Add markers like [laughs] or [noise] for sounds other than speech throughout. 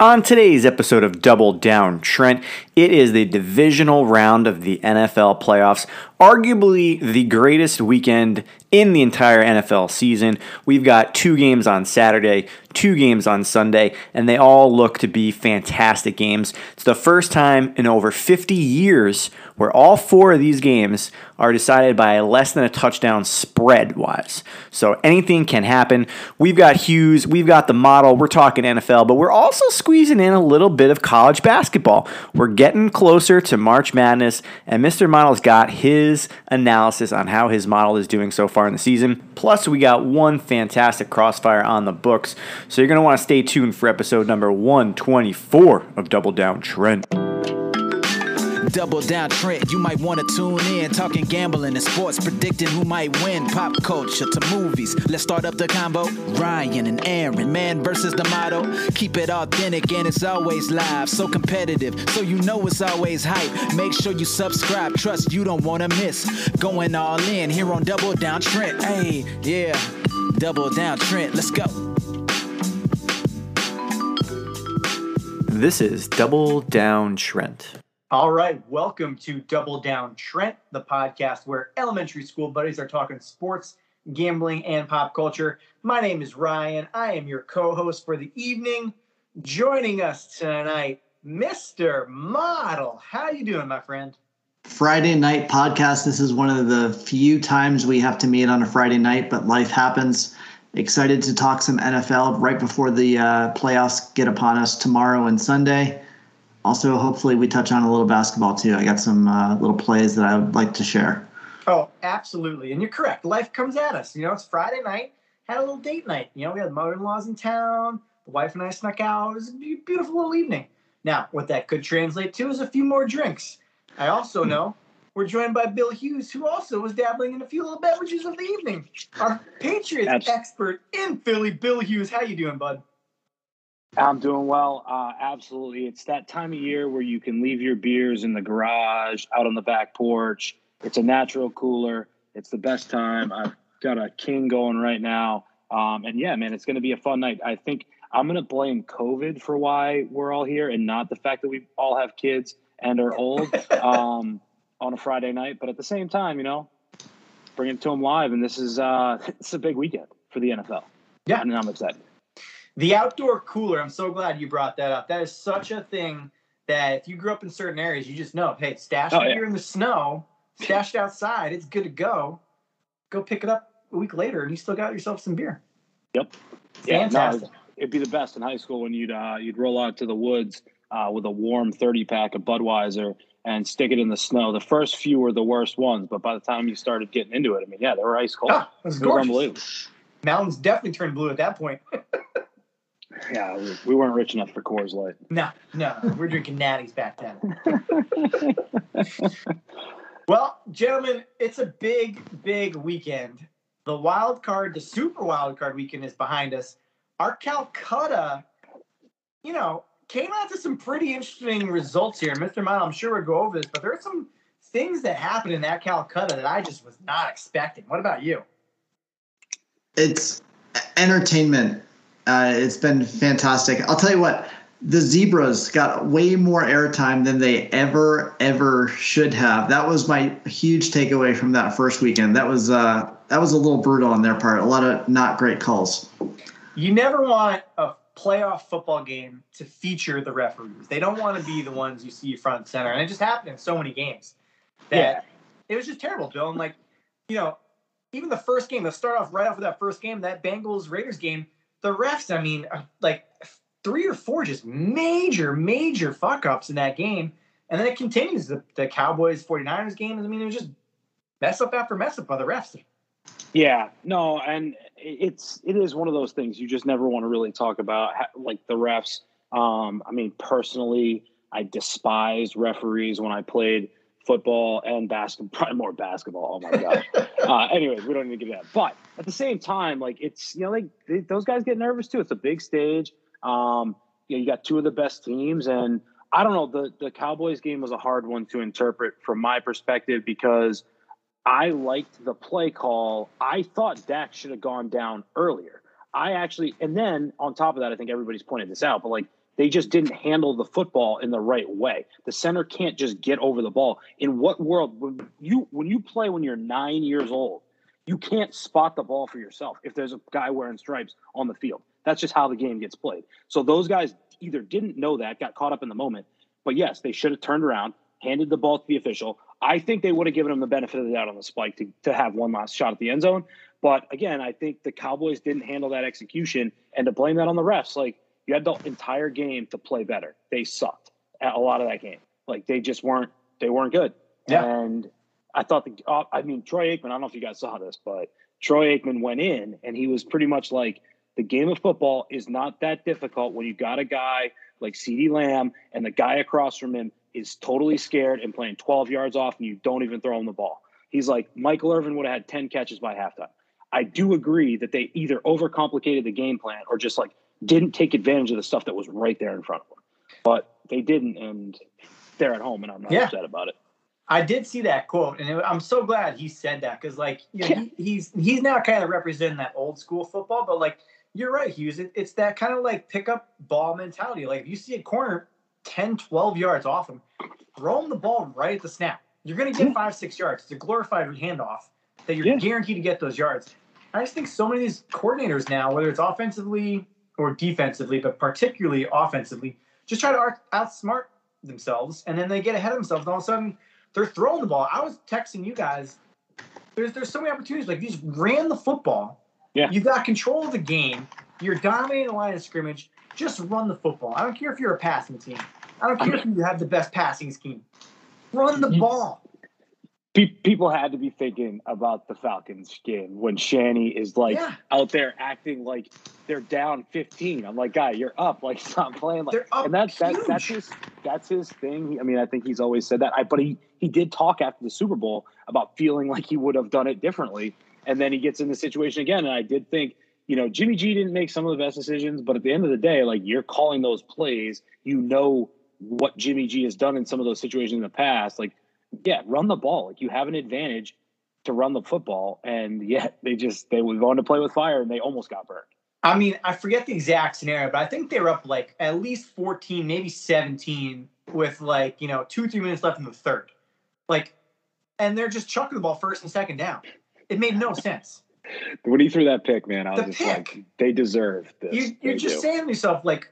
On today's episode of Double Down Trent, it is the divisional round of the NFL playoffs, arguably the greatest weekend in the entire NFL season. We've got two games on Saturday, two games on Sunday, and they all look to be fantastic games. It's the first time in over 50 years where all four of these games are decided by less than a touchdown spread wise. So anything can happen. We've got Hughes, we've got the model, we're talking NFL, but we're also squeezing in a little bit of college basketball. We're getting closer to March Madness, and Mr. Model's got his analysis on how his model is doing so far in the season. Plus, we got one fantastic crossfire on the books. So you're going to want to stay tuned for episode number 124 of Double Down Trent. Double down Trent, you might want to tune in. Talking gambling and sports, predicting who might win. Pop culture to movies. Let's start up the combo. Ryan and Aaron, man versus the motto. Keep it authentic and it's always live. So competitive, so you know it's always hype. Make sure you subscribe. Trust you don't want to miss. Going all in here on Double Down Trent. Hey, yeah. Double down Trent. Let's go. This is Double Down Trent. All right, welcome to Double Down Trent, the podcast where elementary school buddies are talking sports, gambling, and pop culture. My name is Ryan. I am your co-host for the evening. Joining us tonight, Mr. Model. How you doing, my friend? Friday night podcast. This is one of the few times we have to meet on a Friday night, but life happens. Excited to talk some NFL right before the uh, playoffs get upon us tomorrow and Sunday. Also, hopefully, we touch on a little basketball too. I got some uh, little plays that I would like to share. Oh, absolutely. And you're correct. Life comes at us. You know, it's Friday night. Had a little date night. You know, we had the mother-in-laws in town. The wife and I snuck out. It was a beautiful little evening. Now, what that could translate to is a few more drinks. I also know we're joined by Bill Hughes, who also was dabbling in a few little beverages of the evening. Our Patriots Absolutely. expert in Philly, Bill Hughes. How you doing, bud? I'm doing well. Uh, absolutely. It's that time of year where you can leave your beers in the garage, out on the back porch. It's a natural cooler. It's the best time. I've got a king going right now. Um, and yeah, man, it's going to be a fun night. I think I'm going to blame COVID for why we're all here and not the fact that we all have kids and are old [laughs] um, on a Friday night. But at the same time, you know, bring it to them live. And this is uh, [laughs] it's a big weekend for the NFL. Yeah. And I'm excited. The outdoor cooler, I'm so glad you brought that up. That is such a thing that if you grew up in certain areas, you just know, hey, stash Oh, it yeah. here in the snow, stash it outside, it's good to go. Go pick it up a week later and you still got yourself some beer. Yep. Fantastic. no, it'd be the best in high school when you'd uh, you'd roll out to the woods uh, with a warm thirty pack of Budweiser and stick it in the snow. The first few were the worst ones, but by the time you started getting into it, I mean, yeah, they were ice cold. Ah, it was it was gorgeous. unbelievable. Mountains definitely turned blue at that point. [laughs] Yeah, we, we weren't rich enough for Coors Light. no, no, we're drinking natties back then. [laughs] Well, gentlemen, it's a big, big weekend. The wild card, the super wild card weekend is behind us. Our Calcutta, you know, came out to some pretty interesting results here. Mr. Mile, I'm sure we'll go over this, but there are some things that happened in that Calcutta that I just was not expecting. What about you? It's entertainment. Uh, it's been fantastic. I'll tell you what. The zebras got way more airtime than they ever, ever should have. That was my huge takeaway from that first weekend. That was uh, that was a little brutal on their part. A lot of not great calls. You never want a playoff football game to feature the referees. They don't want to be the ones you see front and center. And it just happened in so many games that Yeah. it was just terrible, Bill. And like, you know, even the first game, let's start off right off with that first game, that Bengals Raiders game, the refs, I mean, uh, like three or four just major, major fuck ups in that game. And then it continues the, the Cowboys 49ers game. I mean, it was just mess up after mess up by the refs. Yeah, no, and it's it is one of those things you just never want to really talk about, like the refs. Um, I mean, personally, I despised referees when I played football and basketball, [laughs] probably more basketball. Oh my gosh. [laughs] uh, anyways, we don't need to get that. But at the same time, like it's you know, like they, those guys get nervous too. It's a big stage. Um, you know, you got two of the best teams, and I don't know. The the Cowboys game was a hard one to interpret from my perspective because I liked the play call. I thought Dak should have gone down earlier. I actually, and then on top of that, I think everybody's pointed this out, but like They just didn't handle the football in the right way. The center can't just get over the ball. In what world when you when you play when you're nine years old, you can't spot the ball for yourself if there's a guy wearing stripes on the field. That's just how the game gets played. So those guys either didn't know that, got caught up in the moment, but yes, they should have turned around, handed the ball to the official. I think they would have given him the benefit of the doubt on the spike to, to have one last shot at the end zone. But again, I think the Cowboys didn't handle that execution and to blame that on the refs, like you had the entire game to play better. They sucked at a lot of that game. Like they just weren't they weren't good. Yeah. And I thought the uh, I mean Troy Aikman, I don't know if you guys saw this, but Troy Aikman went in and he was pretty much like the game of football is not that difficult when you got a guy like CeeDee Lamb and the guy across from him is totally scared and playing 12 yards off and you don't even throw him the ball. He's like Michael Irvin would have had 10 catches by halftime. I do agree that they either overcomplicated the game plan or just like didn't take advantage of the stuff that was right there in front of them. But they didn't, and they're at home, and I'm not Yeah. upset about it. I did see that quote, and it, I'm so glad he said that because, like, you know, Yeah. he, he's he's now kind of representing that old school football. But like, you're right, Hughes. It, it's that kind of like pickup ball mentality. Like, if you see a corner 10, 12 yards off him, throw him the ball right at the snap. You're going to get five, six yards. It's a glorified handoff that you're guaranteed to get those yards. I just think so many of these coordinators now, whether it's offensively or defensively, but particularly offensively, just try to outsmart themselves, and then they get ahead of themselves. And all of a sudden, they're throwing the ball. I was texting you guys. There's there's so many opportunities. Like you just ran the football. Yeah. You got control of the game. You're dominating the line of scrimmage. Just run the football. I don't care if you're a passing team. I don't care if you have the best passing scheme. Run the You- ball. Pe- people had to be thinking about the Falcons game when Shanny is like Yeah. out there acting like they're down 15. I'm like, guy, you're up. [laughs] Like, stop playing. Like, and that's that's that's his that's his thing. I mean, I think he's always said that. I, but he he did talk after the Super Bowl about feeling like he would have done it differently, and then he gets in the situation again. And I did think, you know, Jimmy G didn't make some of the best decisions, but at the end of the day, like you're calling those plays, you know what Jimmy G has done in some of those situations in the past. Like, yeah, run the ball. Like you have an advantage to run the football, and yet they just they were going to play with fire, and they almost got burned. I mean, I forget the exact scenario, but I think they were up like at least 14, maybe 17 with like, you know, two, three minutes left in the third. Like, and they're just chucking the ball first and second down. It made no [laughs] sense. When he threw that pick, man, I was The just pick. like, they deserve this. You, you're They just do. saying to yourself, like,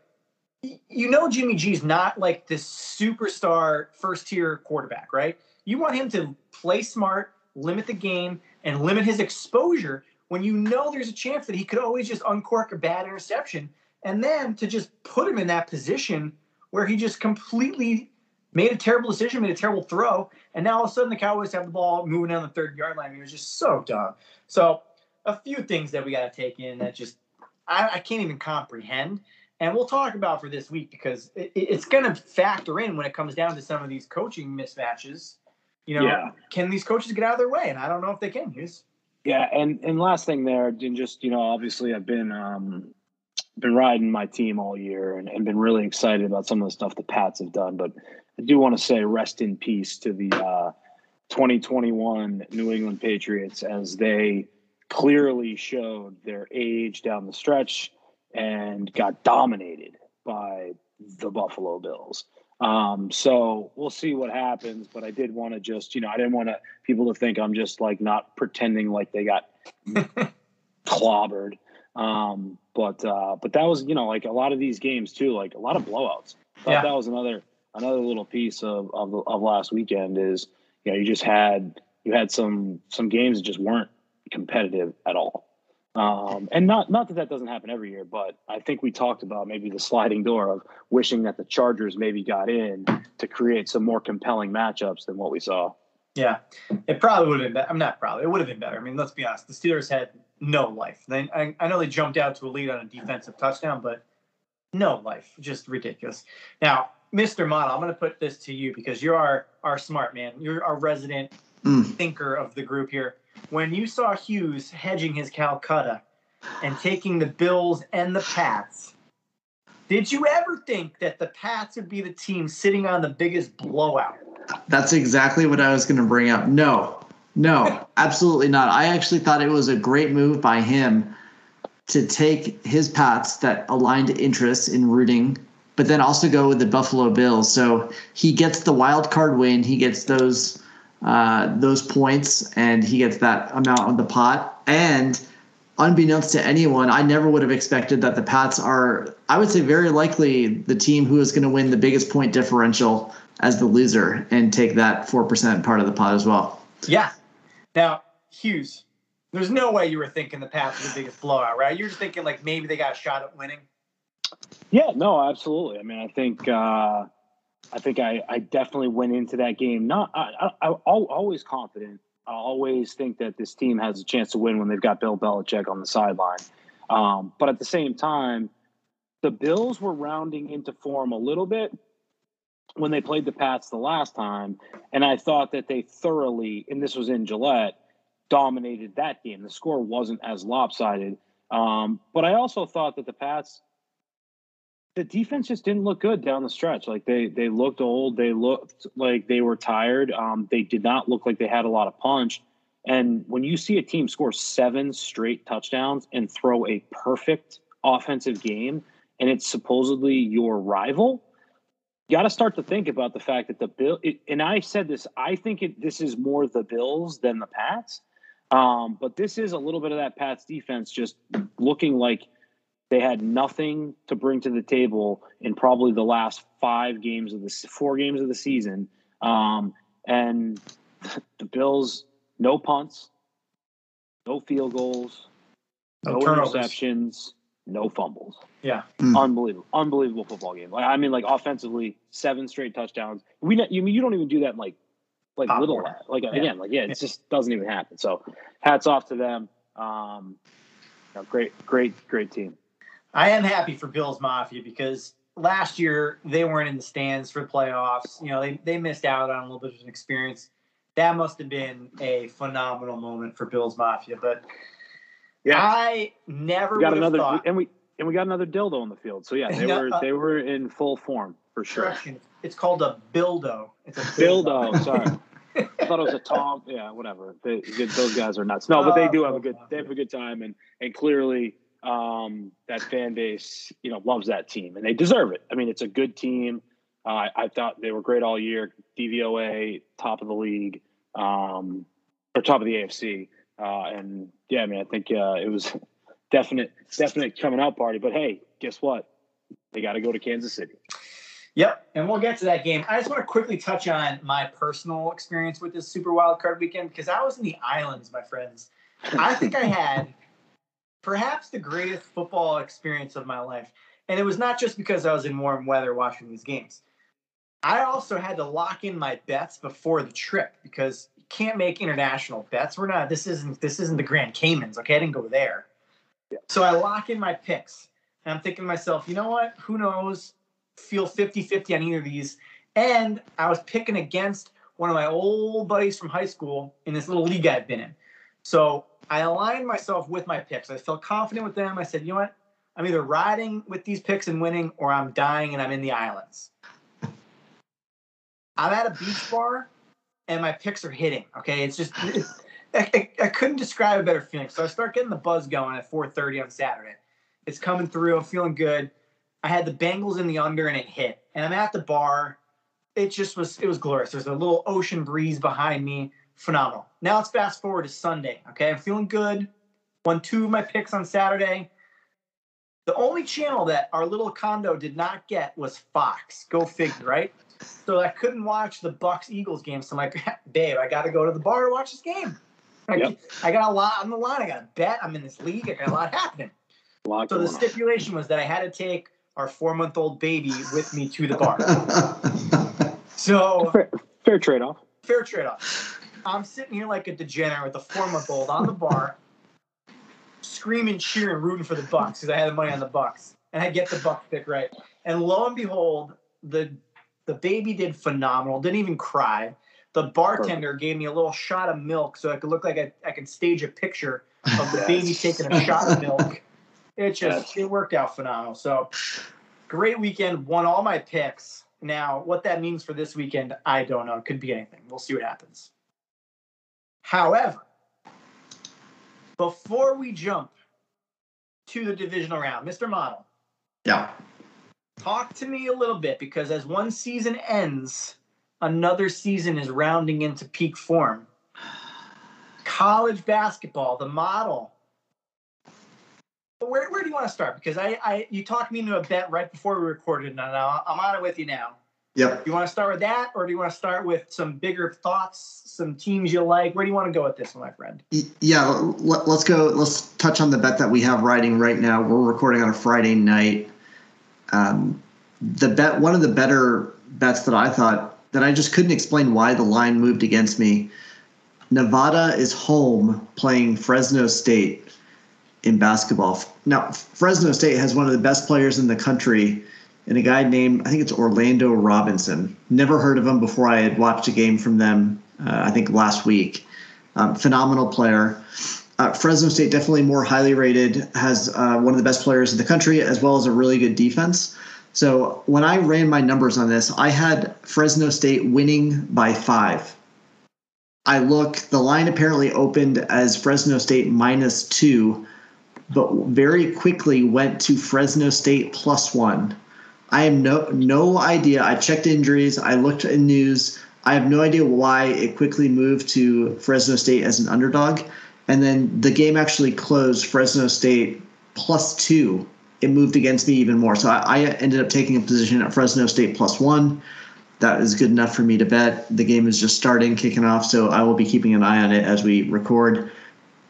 you know, Jimmy G's not like this superstar first tier quarterback, right? You want him to play smart, limit the game, and limit his exposure when you know there's a chance that he could always just uncork a bad interception. And then to just put him in that position where he just completely made a terrible decision, made a terrible throw, and now all of a sudden the Cowboys have the ball moving down the third yard line. It was just so dumb. So a few things that we got to take in that just I, I can't even comprehend. And we'll talk about for this week because it, it- it's going to factor in when it comes down to some of these coaching mismatches. You know, Yeah. can these coaches get out of their way? And I don't know if they can. Hughes. Yeah, and and last thing there, and just you know, obviously I've been um been riding my team all year and, and been really excited about some of the stuff the Pats have done, but I do want to say rest in peace to the uh 2021 New England Patriots as they clearly showed their age down the stretch and got dominated by the Buffalo Bills. Um, so we'll see what happens, but I did want to just, you know, I didn't want to people to think I'm just like not pretending like they got [laughs] clobbered. Um, but uh, but that was, you know, like a lot of these games too, like a lot of blowouts. Thought Yeah. that was another another little piece of of, the, of last weekend is you know you just had you had some some games that just weren't competitive at all. Um, and not not that that doesn't happen every year, but I think we talked about maybe the sliding door of wishing that the Chargers maybe got in to create some more compelling matchups than what we saw. Yeah, it probably would have been better. I'm not probably. It would have been better. I mean, let's be honest. The Steelers had no life. They, I, I know they jumped out to a lead on a defensive touchdown, but no life. Just ridiculous. Now, Mr. Model, I'm going to put this to you because you're our, our smart man. You're our resident Mm. thinker of the group here. When you saw Hughes hedging his Calcutta and taking the Bills and the Pats, did you ever think that the Pats would be the team sitting on the biggest blowout? That's exactly what I was going to bring up. No, no, absolutely not. I actually thought it was a great move by him to take his Pats that aligned interests in rooting but then also go with the Buffalo Bills. So he gets the wild card win. He gets those uh, those points, and he gets that amount on the pot. And unbeknownst to anyone, I never would have expected that the Pats are, I would say, very likely the team who is going to win the biggest point differential as the loser and take that 4% part of the pot as well. Yeah. Now, Hughes, there's no way you were thinking the Pats were the biggest blowout, right? You're just thinking like maybe they got a shot at winning. Yeah, no, absolutely. I mean, I think uh, I think I, I definitely went into that game not I, I, I always confident. I always think that this team has a chance to win when they've got Bill Belichick on the sideline. Um, but at the same time, the Bills were rounding into form a little bit when they played the Pats the last time, and I thought that they thoroughly, and this was in Gillette, dominated that game. The score wasn't as lopsided, um, but I also thought that the Pats the defense just didn't look good down the stretch. Like they they looked old. They looked like they were tired. Um, they did not look like they had a lot of punch. And when you see a team score seven straight touchdowns and throw a perfect offensive game, and it's supposedly your rival, you got to start to think about the fact that the bill. It, and I said this. I think it, this is more the Bills than the Pats. Um, but this is a little bit of that Pats defense just looking like they had nothing to bring to the table in probably the last five games of the four games of the season. Um, and the Bills, no punts, no field goals, no, no interceptions, no fumbles. Yeah, mm. unbelievable, unbelievable football game. Like I mean, like offensively, seven straight touchdowns. We you mean you don't even do that in like like Pop little like yeah. again like yeah, it yeah. just doesn't even happen. So hats off to them. Um, you know, great, great, great team. I am happy for Bills Mafia because last year they weren't in the stands for the playoffs. You know, they, they missed out on a little bit of an experience. That must have been a phenomenal moment for Bills Mafia. But yeah, I never we got another thought, and we and we got another dildo on the field. So yeah, they [laughs] were uh, they were in full form for sure. It's called a bildo. It's a bildo. bildo sorry. I thought it was a [laughs] Tom. Yeah, whatever. They, those guys are nuts. No, but they do have a good. They have a good time, and and clearly um, that fan base, you know, loves that team and they deserve it. I mean, it's a good team. Uh, I thought they were great all year. DVOA, top of the league, um, or top of the AFC. Uh, and yeah, I mean, I think uh, it was [laughs] definite, definite coming out party. But hey, guess what? They got to go to Kansas City. Yep, and we'll get to that game. I just want to quickly touch on my personal experience with this Super Wild Card weekend because I was in the islands, my friends. I think I had perhaps the greatest football experience of my life. And it was not just because I was in warm weather watching these games. I also had to lock in my bets before the trip because you can't make international bets. We're not this isn't this isn't the Grand Caymans, okay? I didn't go there. Yeah. So I lock in my picks. And I'm thinking to myself, you know what? Who knows? Feel 50-50 on either of these. And I was picking against one of my old buddies from high school in this little league I've been in. So I aligned myself with my picks. I felt confident with them. I said, you know what? I'm either riding with these picks and winning, or I'm dying and I'm in the islands. I'm at a beach bar, and my picks are hitting. Okay, it's just it's, I, I, couldn't describe a better feeling. So I start getting the buzz going at 4:30 on Saturday. It's coming through. I'm feeling good. I had the Bengals in the under, and it hit. And I'm at the bar. It just was. It was glorious. There's a little ocean breeze behind me phenomenal. Now let's fast forward to Sunday. Okay, I'm feeling good. Won two of my picks on Saturday. The only channel that our little condo did not get was Fox. Go figure, right? So I couldn't watch the Bucs Eagles game. So I'm like, [laughs] babe, I got to go to the bar to watch this game. [laughs] Yep. I, got a lot on the line. I got a bet. I'm in this league. I got a lot happening. A lot so the stipulation was that I had to take our four month old baby with me to the bar. [laughs] so fair, fair trade off. Fair trade off. I'm sitting here like a degenerate with a four month old on the bar, screaming, cheering, rooting for the Bucs because I had the money on the Bucs, and I get the Bucs pick right. And lo and behold, the the baby did phenomenal. Didn't even cry. The bartender Perfect. gave me a little shot of milk so I could look like I, I could stage a picture of the yes. baby taking a shot of milk. It just yes. it worked out phenomenal. So great weekend. Won all my picks. Now, what that means for this weekend, I don't know. It could be anything. We'll see what happens. However, before we jump to the divisional round, Mr. Model. Yeah. talk to me a little bit because as one season ends, another season is rounding into peak form. College basketball, the model. But where, where do you want to start? Because I, I you talked me into a bet right before we recorded, and I'm on it with you now. Yep. You want to start with that, or do you want to start with some bigger thoughts, some teams you like? Where do you want to go with this, my friend? Yeah, let, us go. Let's touch on the bet that we have riding right now. We're recording on a Friday night. Um, the bet, one of the better bets that I thought that I just couldn't explain why the line moved against me. Nevada is home playing Fresno State in basketball. Now, Fresno State has one of the best players in the country, and a guy named I think it's Orlando Robinson. Never heard of him before. I had watched a game from them. Uh, I think last week. Um, phenomenal player. Uh, Fresno State definitely more highly rated, has uh, one of the best players in the country, as well as a really good defense. So when I ran my numbers on this, I had Fresno State winning by five. I look, the line apparently opened as Fresno State minus two, but very quickly went to Fresno State plus one. I have no no idea. I checked injuries. I looked in news. I have no idea why it quickly moved to Fresno State as an underdog. And then the game actually closed Fresno State plus two. It moved against me even more. So I, I ended up taking a position at Fresno State plus one. That is good enough for me to bet. The game is just starting, kicking off. So I will be keeping an eye on it as we record.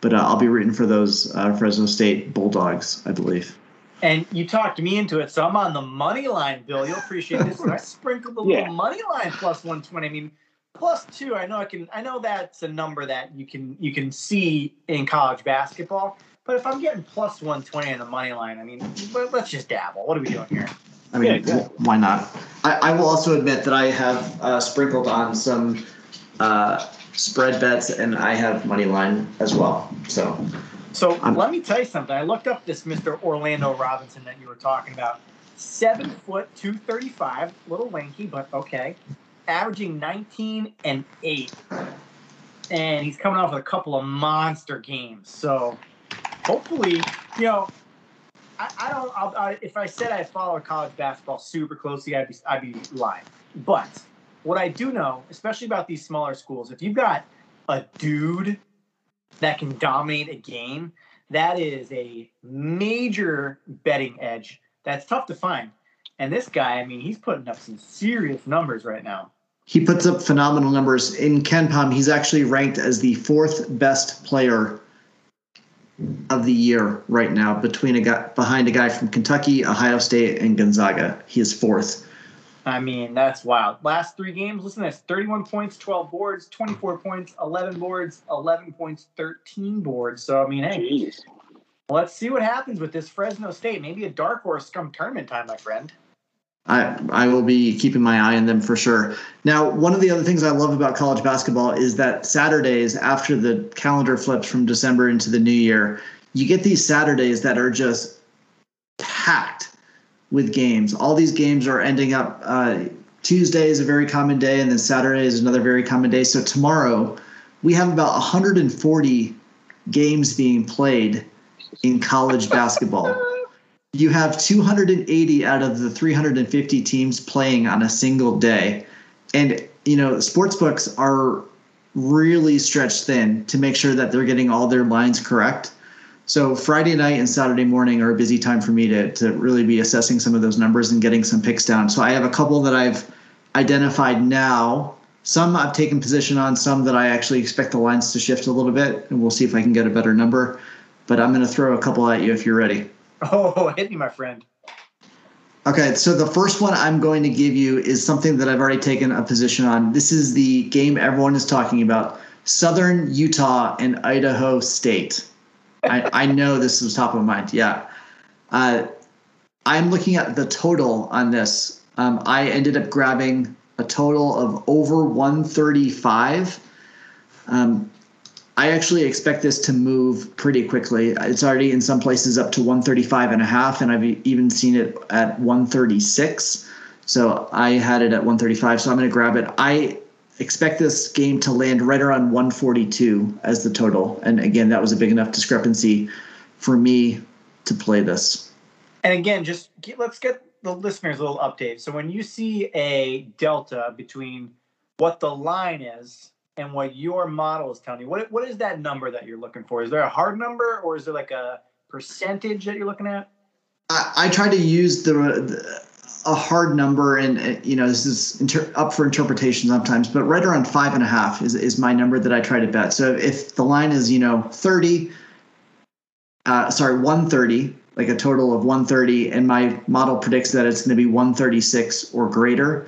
But uh, I'll be rooting for those uh, Fresno State Bulldogs, I believe. And you talked me into it, so I'm on the money line, Bill. You'll appreciate this. [laughs] I sprinkled a little money line plus 120. I mean, plus two. I know I can. I know that's a number that you can you can see in college basketball. But if I'm getting plus 120 on the money line, I mean, let's just dabble. What are we doing here? I mean, yeah, why not? I, I, will also admit that I have uh, sprinkled on some uh, spread bets, and I have money line as well. So so I'm, let me tell you something. I looked up this Mr. Orlando Robinson that you were talking about. Seven foot, two thirty five, little lanky, but okay. Averaging nineteen and eight, and he's coming off with a couple of monster games. So hopefully, you know, I, I don't. I'll, I, if I said I follow college basketball super closely, I'd be I'd be lying. But what I do know, especially about these smaller schools, if you've got a dude that can dominate a game, that is a major betting edge that's tough to find. And this guy, I mean, he's putting up some serious numbers right now. He puts up phenomenal numbers. In KenPom, he's actually ranked as the fourth best player of the year right now between a guy behind a guy from Kentucky, Ohio State, and Gonzaga. He is fourth. I mean, that's wild. Last three games, listen to this 31 points, 12 boards, 24 points, 11 boards, 11 points, 13 boards. So, I mean, hey, Jeez. let's see what happens with this Fresno State. Maybe a dark horse come tournament time, my friend. I, I will be keeping my eye on them for sure. Now, one of the other things I love about college basketball is that Saturdays, after the calendar flips from December into the new year, you get these Saturdays that are just packed with games. All these games are ending up. Uh, Tuesday is a very common day, and then Saturday is another very common day. So tomorrow, we have about 140 games being played in college [laughs] basketball. You have 280 out of the 350 teams playing on a single day. And, you know, sports books are really stretched thin to make sure that they're getting all their lines correct. So Friday night and Saturday morning are a busy time for me to to really be assessing some of those numbers and getting some picks down. So I have a couple that I've identified now. Some I've taken position on, some that I actually expect the lines to shift a little bit, and we'll see if I can get a better number. But I'm going to throw a couple at you if you're ready. Oh, [laughs] hit me, my friend. Okay, so the first one I'm going to give you is something that I've already taken a position on. This is the game everyone is talking about Southern Utah and Idaho State. I, I know this is top of mind. Yeah. Uh, I'm looking at the total on this. Um, I ended up grabbing a total of over 135. Um, I actually expect this to move pretty quickly. It's already in some places up to 135 and a half, and I've even seen it at 136. So I had it at 135, so I'm going to grab it. I expect this game to land right around 142 as the total. And again, that was a big enough discrepancy for me to play this. And again, just get, let's get the listeners a little update. So when you see a delta between what the line is and what your model is telling you, what what is that number that you're looking for? Is there a hard number or is there like a percentage that you're looking at? I, I try to use the, the a hard number, and uh, you know this is inter- up for interpretation sometimes, but right around five and a half is is my number that I try to bet. So if the line is you know thirty, uh, sorry one thirty, like a total of one thirty, and my model predicts that it's going to be one thirty six or greater.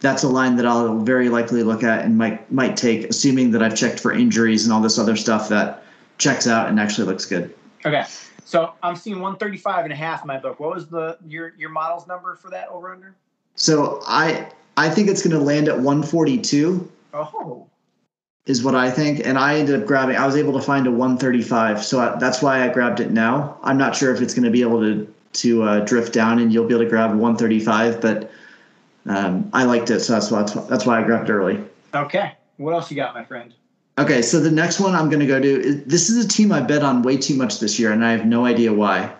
That's a line that I'll very likely look at and might might take, assuming that I've checked for injuries and all this other stuff that checks out and actually looks good. Okay. So I'm seeing 135 and a half in my book. What was the your your model's number for that over under? So I I think it's going to land at 142. Oh. Is what I think, and I ended up grabbing. I was able to find a 135, so I, that's why I grabbed it now. I'm not sure if it's going to be able to to uh, drift down, and you'll be able to grab 135, but um, I liked it, so that's why that's why I grabbed early. Okay. What else you got, my friend? Okay, so the next one I'm going to go to. This is a team I bet on way too much this year, and I have no idea why.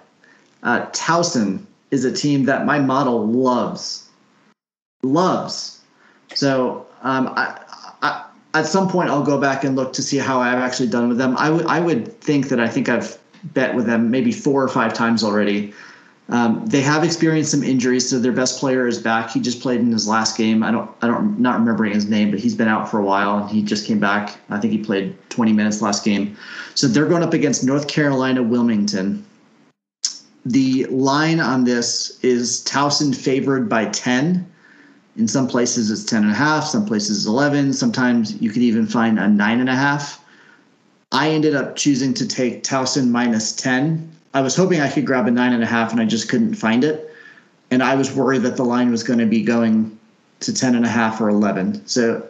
Uh, Towson is a team that my model loves, loves. So um, I, I, at some point I'll go back and look to see how I've actually done with them. I would I would think that I think I've bet with them maybe four or five times already. Um, they have experienced some injuries, so their best player is back. He just played in his last game. I don't, I don't, not remembering his name, but he's been out for a while, and he just came back. I think he played 20 minutes last game. So they're going up against North Carolina Wilmington. The line on this is Towson favored by 10. In some places it's 10 and a half, some places 11. Sometimes you could even find a nine and a half. I ended up choosing to take Towson minus 10 I was hoping I could grab a nine and a half, and I just couldn't find it. And I was worried that the line was going to be going to ten and a half or eleven. So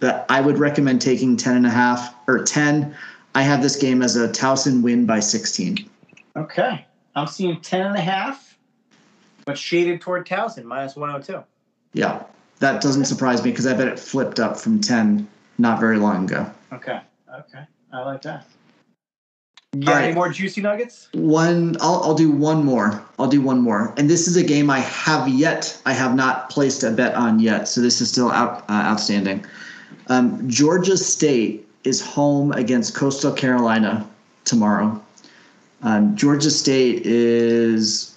that I would recommend taking ten and a half or ten. I have this game as a Towson win by sixteen. Okay, I'm seeing ten and a half, but shaded toward Towson minus one hundred oh two. Yeah, that doesn't surprise me because I bet it flipped up from ten not very long ago. Okay, okay, I like that. Yeah, right. any more juicy nuggets? One, I'll, I'll do one more. I'll do one more. And this is a game I have yet, I have not placed a bet on yet. So this is still out, uh, outstanding. Um, Georgia State is home against Coastal Carolina tomorrow. Um, Georgia State is,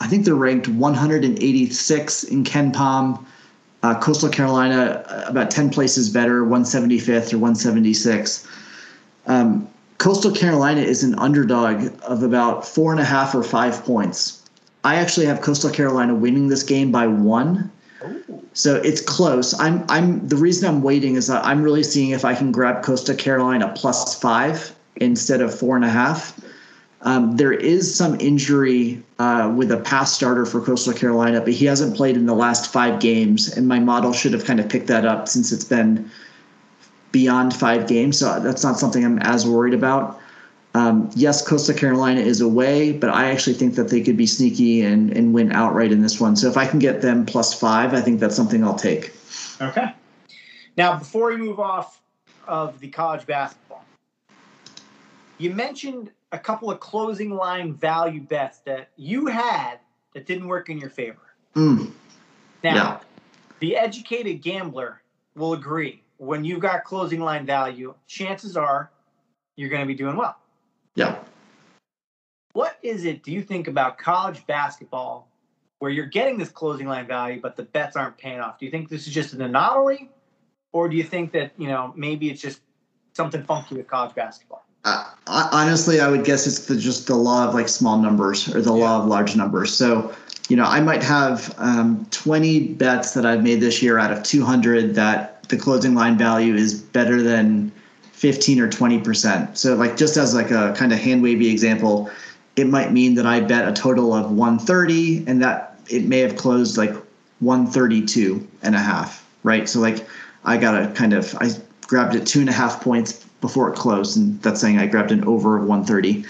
I think they're ranked 186 in KenPom. Uh, Coastal Carolina, uh, about 10 places better, 175th or 176. Um, Coastal Carolina is an underdog of about four and a half or five points. I actually have Coastal Carolina winning this game by one. So it's close. I'm I'm the reason I'm waiting is that I'm really seeing if I can grab Coastal Carolina plus five instead of four and a half. Um, there is some injury uh, with a pass starter for Coastal Carolina, but he hasn't played in the last five games, and my model should have kind of picked that up since it's been beyond five games, so that's not something I'm as worried about. Um, yes, Coastal Carolina is away, but I actually think that they could be sneaky and, and win outright in this one. So if I can get them plus five, I think that's something I'll take. Okay. Now, before we move off of the college basketball, you mentioned a couple of closing line value bets that you had that didn't work in your favor. Mm. Now, yeah. the educated gambler will agree when you've got closing line value, chances are you're going to be doing well. Yeah. What is it do you think about college basketball where you're getting this closing line value, but the bets aren't paying off? Do you think this is just an anomaly? Or do you think that, you know, maybe it's just something funky with college basketball? Uh, honestly, I would guess it's the, just the law of like small numbers or the yeah. law of large numbers. So, you know, I might have um, 20 bets that I've made this year out of 200 that the closing line value is better than 15 or 20 percent. So like just as like a kind of hand wavy example, it might mean that I bet a total of 130 and that it may have closed like 132 and a half, right? So like I got a kind of I grabbed it two and a half points before it closed, and that's saying I grabbed an over of 130.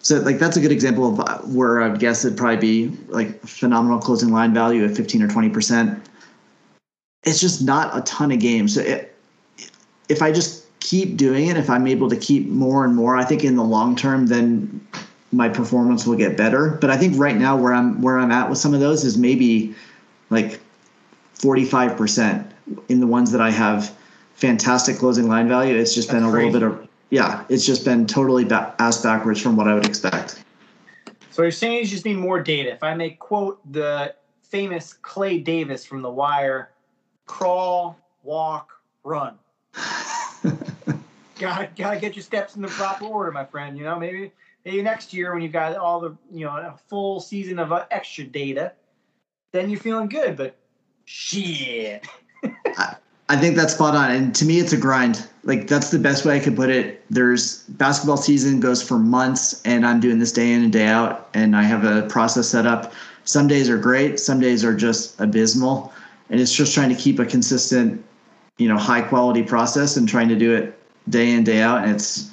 So like that's a good example of uh, where I'd guess it'd probably be like phenomenal closing line value of 15 or 20 percent it's just not a ton of games. So it, if I just keep doing it, if I'm able to keep more and more, I think in the long term, then my performance will get better. But I think right now where I'm where I'm at with some of those is maybe like 45% in the ones that I have fantastic closing line value. It's just That's been a crazy. little bit of yeah, it's just been totally ba- ass backwards from what I would expect. So you're saying you just need more data. If I may quote the famous Clay Davis from The Wire, crawl, walk, run. [laughs] gotta gotta get your steps in the proper order, my friend. You know, maybe maybe next year when you've got all the you know a full season of uh, extra data, then you're feeling good. But shit, [laughs] I think that's spot on. And to me, it's a grind. Like that's the best way I could put it. There's basketball season goes for months, and I'm doing this day in and day out, and I have a process set up. Some days are great, some days are just abysmal, and it's just trying to keep a consistent, you know, high quality process and trying to do it day in day out. And it's,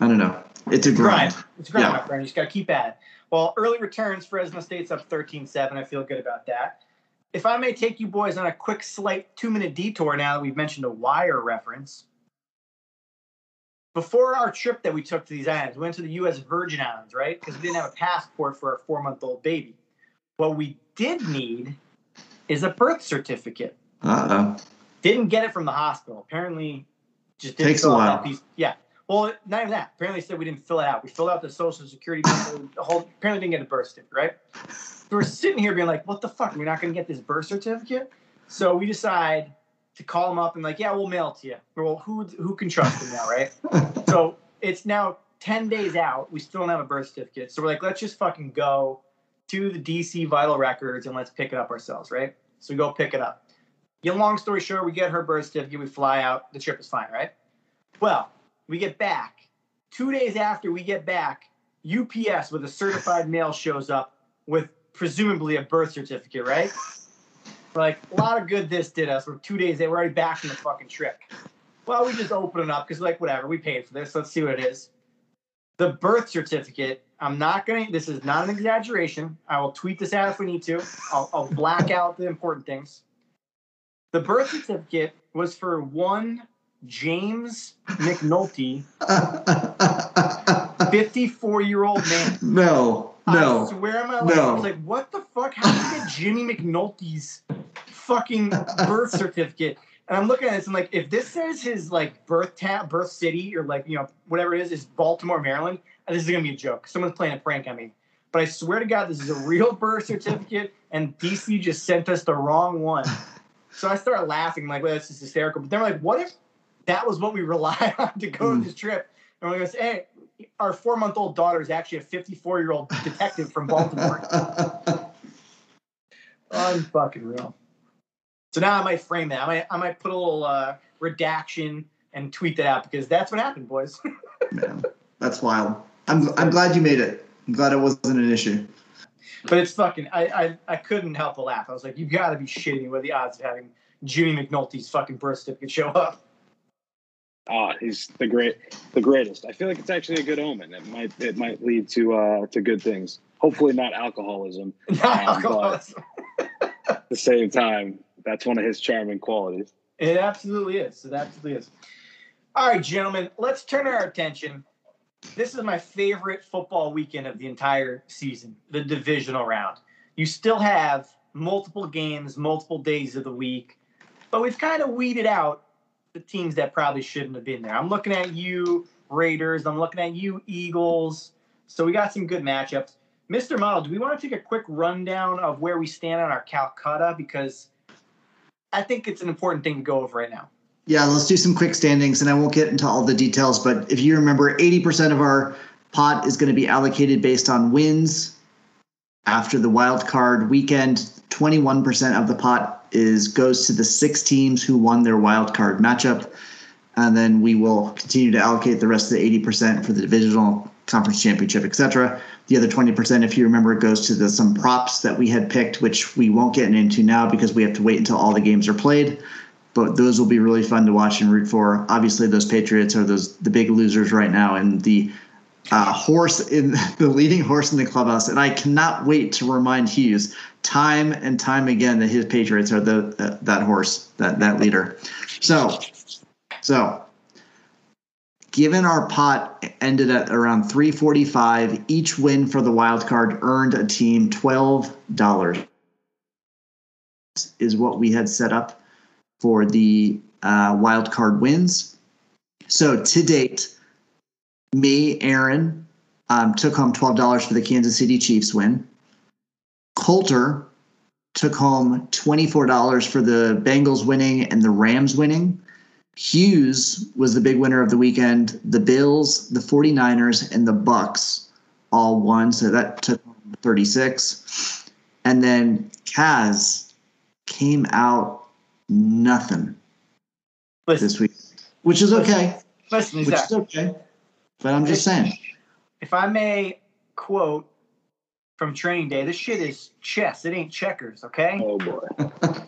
I don't know, it's a grind. grind. It's a grind, Yeah. my friend. You just gotta keep at it. Well, early returns, Fresno State's up 13-7. I feel good about that. If I may take you boys on a quick, slight two-minute detour now that we've mentioned a wire reference. Before our trip that we took to these islands, we went to the U.S. Virgin Islands, right? Because we didn't have a passport for our four-month-old baby. What we did need is a birth certificate. Uh oh. Didn't get it from the hospital. Apparently, just didn't Takes a fill out while. that piece. Yeah. Well, not even that. Apparently, said we didn't fill it out. We filled out the social security. number, the whole apparently didn't get a birth certificate, right? So we're sitting here being like, "What the fuck? We're not going to get this birth certificate." So we decide to call them up and like, "Yeah, we'll mail it to you." Well, who who can trust them now, right? [laughs] so it's now ten days out. We still don't have a birth certificate. So we're like, let's just fucking go to the DC Vital Records and let's pick it up ourselves, right? So we go pick it up. Get long story short, we get her birth certificate, we fly out, the trip is fine, right? Well, we get back. Two days after we get back, UPS with a certified [laughs] mail shows up with presumably a birth certificate, right? Like, a lot of good this did us. We're two days they we're already back from the fucking trip. Well, we just open it up because, like, whatever, we paid for this. Let's see what it is. The birth certificate, I'm not going to, this is not an exaggeration. I will tweet this out if we need to. I'll, I'll black out the important things. The birth certificate was for one James McNulty, [laughs] 54 year old man. no, I no. swear on my life, I was like, what the fuck? How did you get Jimmy McNulty's fucking birth certificate? And I'm looking at this and like, if this says his like birth tab, birth city, or like you know whatever it is, is Baltimore, Maryland, this is gonna be a joke. Someone's playing a prank on me. But I swear to God, this is a real [laughs] birth certificate, and DC just sent us the wrong one. So I started laughing, like, well, this is hysterical. But then they're like, what if that was what we relied [laughs] on to go on this hmm. trip? And we're gonna say, hey, our four month old daughter is actually a 54 year old detective from Baltimore. [laughs] Unfucking real. So now I might frame that. I might I might put a little uh, redaction and tweet that out because that's what happened, boys. [laughs] Man, that's wild. I'm I'm glad you made it. I'm glad it wasn't an issue. but it's fucking. I, I I couldn't help but laugh. I was like, you've got to be shitting me. What are the odds of having Jimmy McNulty's fucking birth certificate show up? Ah, he's the great, the greatest. I feel like it's actually a good omen. It might, it might lead to uh, to good things. Hopefully, not alcoholism. [laughs] Not Um, alcoholism. At the same time, that's one of his charming qualities. It absolutely is. It absolutely is. All right, gentlemen, let's turn our attention. This is my favorite football weekend of the entire season, the divisional round. You still have multiple games, multiple days of the week, but we've kind of weeded out the teams that probably shouldn't have been there. I'm looking at you, Raiders. I'm looking at you, Eagles. So we got some good matchups. Mr. Model, do we want to take a quick rundown of where we stand on our Calcutta? Because I think it's an important thing to go over right now. Yeah, let's do some quick standings, and I won't get into all the details. But if you remember, 80% of our pot is going to be allocated based on wins after the wild card weekend. 21% of the pot is goes to the six teams who won their wild card matchup, and then we will continue to allocate the rest of the 80% for the divisional conference championship, etc. The other 20%, if you remember, goes to the some props that we had picked, which we won't get into now because we have to wait until all the games are played but those will be really fun to watch and root for. Obviously, those Patriots are those the big losers right now, and the uh, horse in [laughs] the leading horse in the clubhouse. And I cannot wait to remind Hughes time and time again that his Patriots are the uh, that horse, that that leader. So, so given our pot ended at around 345, each win for the wild card earned a team $12 is what we had set up for the uh, wild card wins. So to date, me, Aaron, um, took home $12 for the Kansas City Chiefs win. Coulter took home $24 for the Bengals winning and the Rams winning. Hughes was the big winner of the weekend. The Bills, the 49ers, and the Bucs all won, so that took 36. And then Kaz came out nothing Listen, this week, which is okay. listen, Which Zach, is okay. But I'm just saying. if I may quote from training day, this shit is chess. It ain't checkers, okay? Oh boy.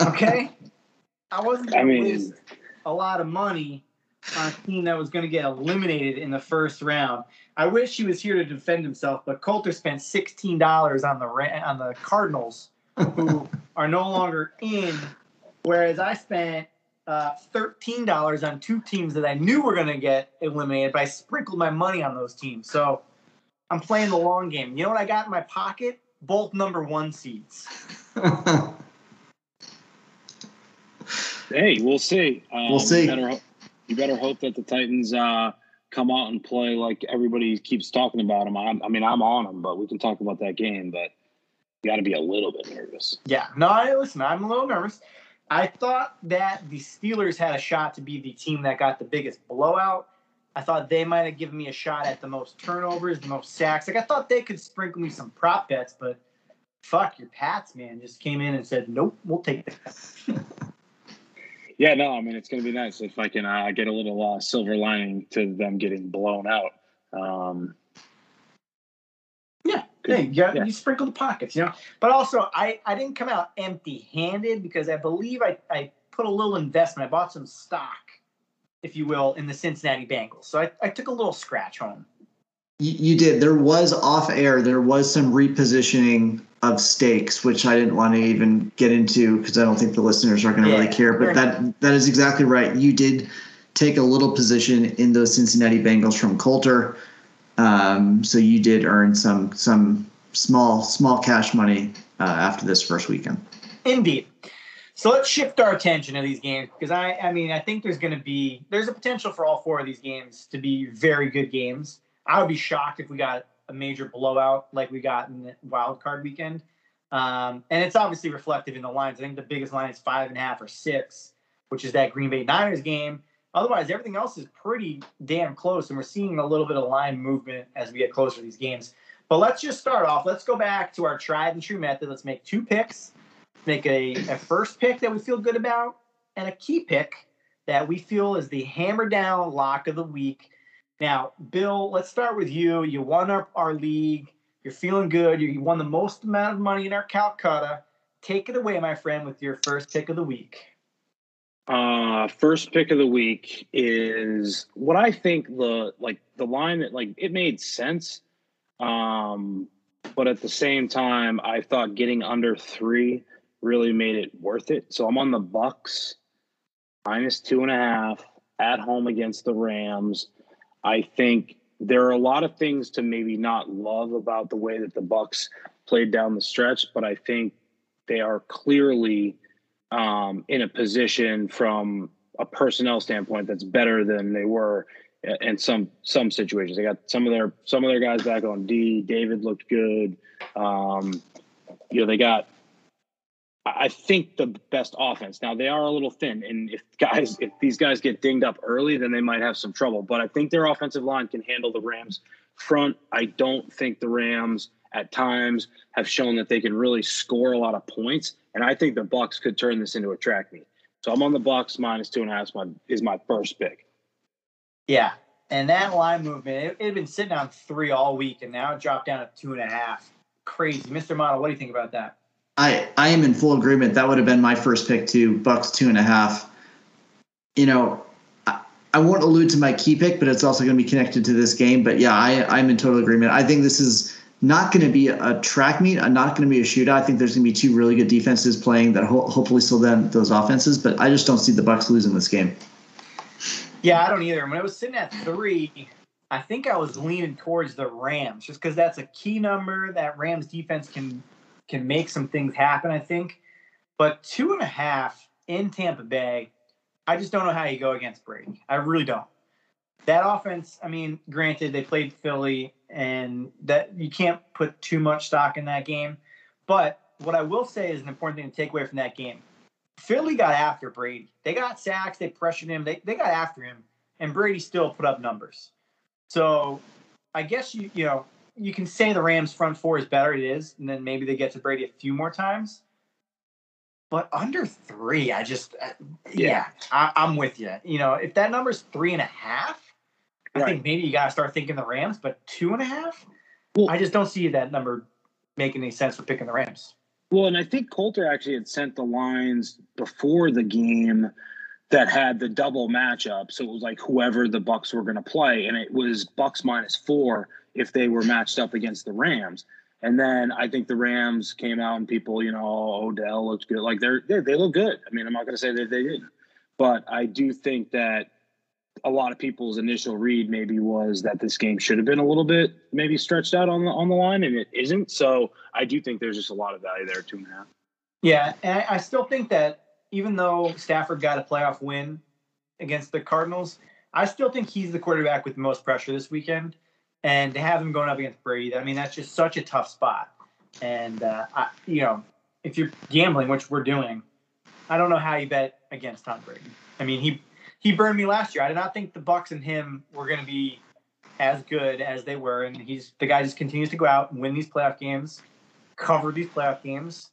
Okay? [laughs] I wasn't I going to mean- waste a lot of money on a team that was going to get eliminated in the first round. I wish he was here to defend himself, but Coulter spent sixteen dollars on the on the Cardinals, who [laughs] are no longer in, whereas I spent uh, thirteen dollars on two teams that I knew were going to get eliminated, but I sprinkled my money on those teams. So I'm playing the long game. You know what I got in my pocket? Both number one seeds. [laughs] Hey, we'll see. Um, We'll see. You better, you better hope that the Titans uh, come out and play like everybody keeps talking about them. I'm, I mean, I'm on them, but we can talk about that game. But you got to be a little bit nervous. Yeah, no, I listen. I'm a little nervous. I thought that the Steelers had a shot to be the team that got the biggest blowout. I thought they might have given me a shot at the most turnovers, the most sacks. Like I thought they could sprinkle me some prop bets, but fuck your Pats, man, just came in and said, "Nope, we'll take that." [laughs] Yeah, no, I mean it's going to be nice if I can uh, get a little uh, silver lining to them getting blown out. Um, Yeah, Good. hey, you, got, Yeah. you sprinkle the pockets, you know. But also, I I didn't come out empty-handed because I believe I I put a little investment. I bought some stock, if you will, in the Cincinnati Bengals. So I, I took a little scratch home. You, you did. There was off air. There was some repositioning of stakes, which I didn't want to even get into because I don't think the listeners are going to Yeah, really care. But that that is exactly right. You did take a little position in those Cincinnati Bengals from Coulter, um, so you did earn some some small small cash money uh, after this first weekend. Indeed. So let's shift our attention to these games because I, I mean, I think there's going to be there's a potential for all four of these games to be very good games. I would be shocked if we got a major blowout like we got in the wild card weekend. Um, and it's obviously reflective in the lines. I think the biggest line is five and a half or six, which is that Green Bay Niners game. Otherwise, everything else is pretty damn close, and we're seeing a little bit of line movement as we get closer to these games. But let's just start off. Let's go back to our tried and true method. Let's make two picks make a, a first pick that we feel good about and a key pick that we feel is the hammer down lock of the week. Now, Bill, let's start with you. You won our, our league. You're feeling good. You, won the most amount of money in our Calcutta. Take it away, my friend, with your first pick of the week. Uh, first pick of the week is what I think the like the line that like it made sense. Um, but at the same time, I thought getting under three really made it worth it. So I'm on the Bucs minus two and a half at home against the Rams. I think there are a lot of things to maybe not love about the way that the Bucs played down the stretch, but I think they are clearly um, in a position from a personnel standpoint that's better than they were in some some situations. They got some of their some of their guys back on D. David looked good. Um, you know, they got. I think the best offense. Now they are a little thin, and if guys, if these guys get dinged up early, then they might have some trouble. But I think their offensive line can handle the Rams front. I don't think the Rams at times have shown that they can really score a lot of points, and I think the Bucs could turn this into a track meet. So I'm on the Bucs minus two and a half is my, is my first pick. Yeah. And that line movement, it, it had been sitting on three all week, and now it dropped down to two and a half. Crazy. Mr. Model, what do you think about that? I I am in full agreement. That would have been my first pick too. Bucs two and a half. You know, I, I won't allude to my key pick, but it's also going to be connected to this game. But yeah, I I'm in total agreement. I think this is not going to be a track meet. I'm not going to be a shootout. I think there's going to be two really good defenses playing that ho- hopefully slow down those offenses. But I just don't see the Bucs losing this game. Yeah, I don't either. When I was sitting at three, I think I was leaning towards the Rams just because that's a key number. That Rams defense can can make some things happen. I think, but two and a half in Tampa Bay, I just don't know how you go against Brady. I really don't. That offense, I mean, granted they played Philly, and that you can't put too much stock in that game. But what I will say is an important thing to take away from that game. Philly got after Brady. They got sacks. They pressured him. They, they got after him, and Brady still put up numbers. So I guess you you know you can say the Rams front four is better. It is, and then maybe they get to Brady a few more times. But under three, I just uh, yeah, yeah I, am with you. You know, if that number's three and a half, I think maybe you got to start thinking the Rams. But two and a half, well, I just don't see that number making any sense for picking the Rams. Well, and I think Colter actually had sent the lines before the game that had the double matchup. So it was like whoever the Bucs were going to play, and it was Bucs minus four if they were matched up against the Rams. And then I think the Rams came out and people, you know, oh, Odell looked good. Like they're, they they look good. I mean, I'm not going to say that they didn't, but I do think that a lot of people's initial read maybe was that this game should have been a little bit maybe stretched out on the on the line, and it isn't. So I do think there's just a lot of value there, two and a half. Yeah, and I, still think that even though Stafford got a playoff win against the Cardinals, I still think he's the quarterback with the most pressure this weekend. And to have him going up against Brady, I mean, that's just such a tough spot. And uh, I, you know, if you're gambling, which we're doing, I don't know how you bet against Tom Brady. I mean, he he burned me last year. I did not think the Bucs and him were going to be as good as they were, and he's the guy just continues to go out and win these playoff games, cover these playoff games,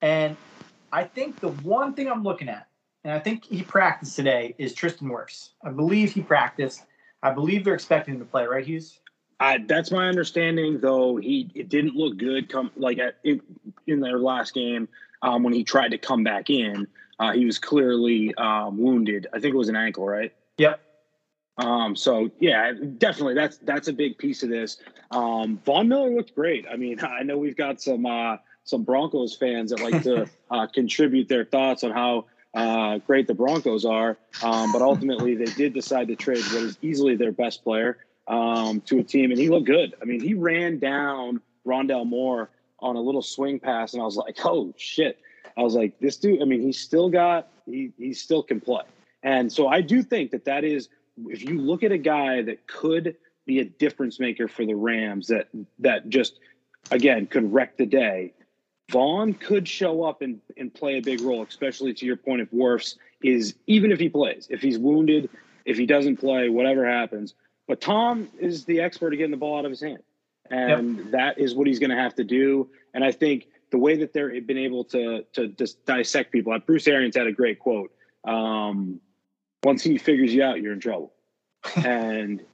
and I think the one thing I'm looking at, and I think he practiced today, is Tristan Wirfs. I believe he practiced. I believe they're expecting him to play, right, Hughes? I, that's my understanding, though he it didn't look good. Come like at, in, in their last game um, when he tried to come back in. Uh, he was clearly um, wounded. I think it was an ankle, right? Yep. Um, so yeah, definitely that's that's a big piece of this. Um, Von Miller looked great. I mean, [laughs] I know we've got some uh, some Broncos fans that like to [laughs] uh, contribute their thoughts on how uh, great the Broncos are, um, but ultimately they did decide to trade what is easily their best player um, to a team, and he looked good. I mean, he ran down Rondale Moore on a little swing pass, and I was like, oh shit. I was like, this dude. I mean, he's still got he he still can play, and so I do think that that is if you look at a guy that could be a difference maker for the Rams that that just again could wreck the day. Von could show up and, and play a big role, especially to your point if Wirfs is even if he plays, if he's wounded, if he doesn't play, whatever happens. But Tom is the expert at getting the ball out of his hand. And yep. that is what he's going to have to do. And I think the way that they've been able to to just dissect people. Bruce Arians had a great quote. Um, Once he figures you out, you're in trouble, [laughs] and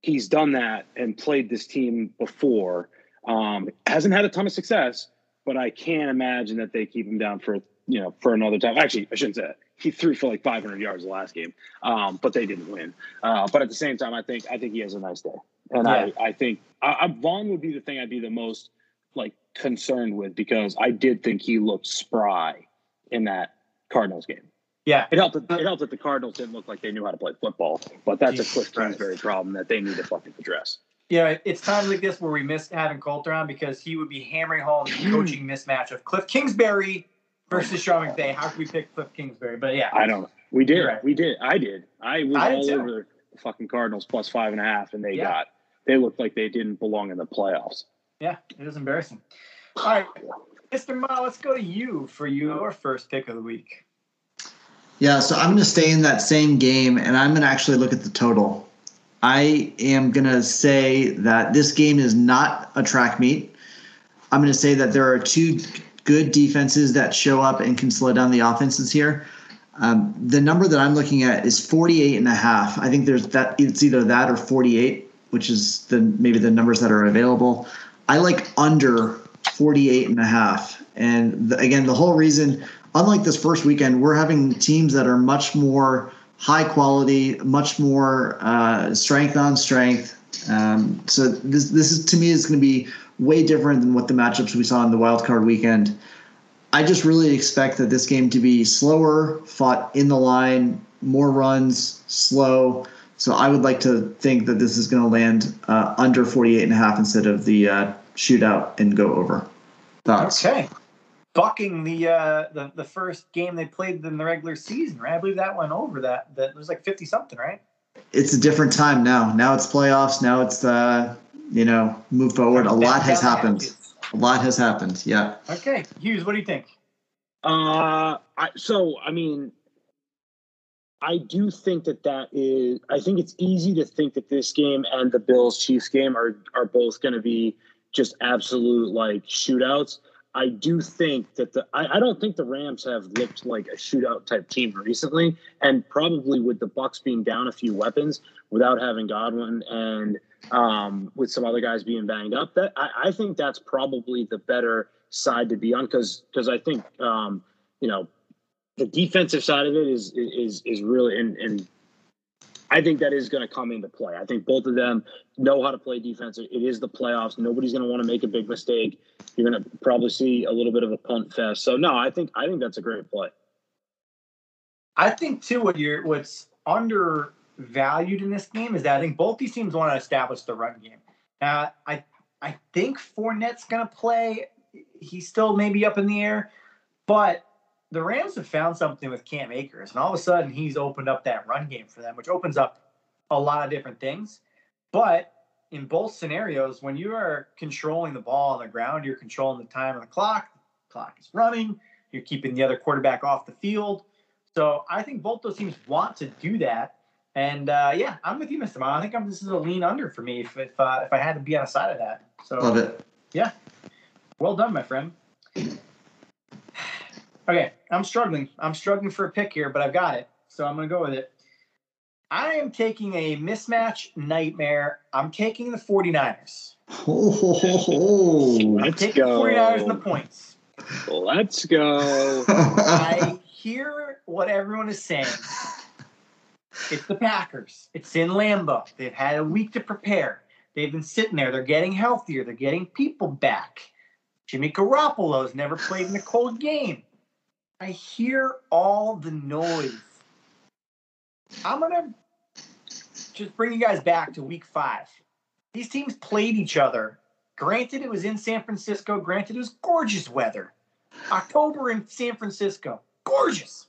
he's done that and played this team before. Um, hasn't had a ton of success, but I can't imagine that they keep him down for you know for another time. Actually, I shouldn't say that. He threw for like 500 yards the last game, um, but they didn't win. Uh, but at the same time, I think I think he has a nice day, and yeah. I I think I, I, Von would be the thing I'd be the most like concerned with because I did think he looked spry in that Cardinals game. Yeah, it helped. It helped that the Cardinals didn't look like they knew how to play football, but that's Jesus a Cliff Kingsbury problem that they need to fucking address. Yeah, it's times like this where we miss having Colter on because he would be hammering home the [clears throat] coaching mismatch of Cliff Kingsbury versus Sean McVay. How could we pick Cliff Kingsbury? But yeah, I don't. We did. Right. We did. I did. I was I all over the fucking Cardinals plus five and a half, and they yeah. got. They looked like they didn't belong in the playoffs. Yeah, it was embarrassing. All right, Mr. Ma, let's go to you for your first pick of the week. Yeah, so I'm going to stay in that same game, and I'm going to actually look at the total. I am going to say that this game is not a track meet. I'm going to say that there are two good defenses that show up and can slow down the offenses here. Um, the number that I'm looking at is 48 and a half. I think there's that it's either that or 48, which is the maybe the numbers that are available. I like under 48 and a half. And the, again, the whole reason, unlike this first weekend, we're having teams that are much more high quality, much more uh, strength on strength. Um, so this this is to me is going to be way different than what the matchups we saw in the wild card weekend. I just really expect that this game to be slower, fought in the line, more runs, slow. So I would like to think that this is going to land uh, under 48 and a half instead of the uh, shootout and go over. Thoughts? Okay. Bucking the uh the, the first game they played in the regular season, right? I believe that went over that that was like fifty something, right? It's a different time now. Now it's playoffs. Now it's uh, you know move forward. A lot has happened. A lot has happened. Yeah. Okay, Hughes, what do you think? Uh, I, so I mean, I do think that that is. I think it's easy to think that this game and the Bills Chiefs game are are both going to be just absolute like shootouts. I do think that the I, I, don't think the Rams have looked like a shootout type team recently, and probably with the Bucs being down a few weapons without having Godwin and um, with some other guys being banged up, that I, I think that's probably the better side to be on because because I think um, you know the defensive side of it is is is really and, and I think that is going to come into play. I think both of them know how to play defense. It is the playoffs. Nobody's going to want to make a big mistake. You're going to probably see a little bit of a punt fest. So no, I think I think that's a great play. I think too what you're what's undervalued in this game is that I think both these teams want to establish the run game. Uh, I I think Fournette's going to play. He's still maybe up in the air, but the Rams have found something with Cam Akers, and all of a sudden he's opened up that run game for them, which opens up a lot of different things. But in both scenarios, when you are controlling the ball on the ground, you're controlling the time on the clock. The clock is running. You're keeping the other quarterback off the field. So I think both those teams want to do that. And uh, yeah, I'm with you, Mr. Mom. I think I'm, this is a lean under for me if if, uh, if I had to be on a side of that. So love it. Yeah, well done, my friend. [sighs] Okay, I'm struggling. I'm struggling for a pick here, but I've got it. So I'm going to go with it. I am taking a mismatch nightmare. I'm taking the 49ers. Oh, I'm Let's taking go. the 49ers and the points. Let's go. [laughs] I hear what everyone is saying. It's the Packers. It's in Lambeau. They've had a week to prepare. They've been sitting there. They're getting healthier. They're getting people back. Jimmy Garoppolo's never played in a cold game. I hear all the noise. I'm gonna just bring you guys back to week five. These teams played each other. Granted, it was in San Francisco. Granted, it was gorgeous weather. October in San Francisco, gorgeous.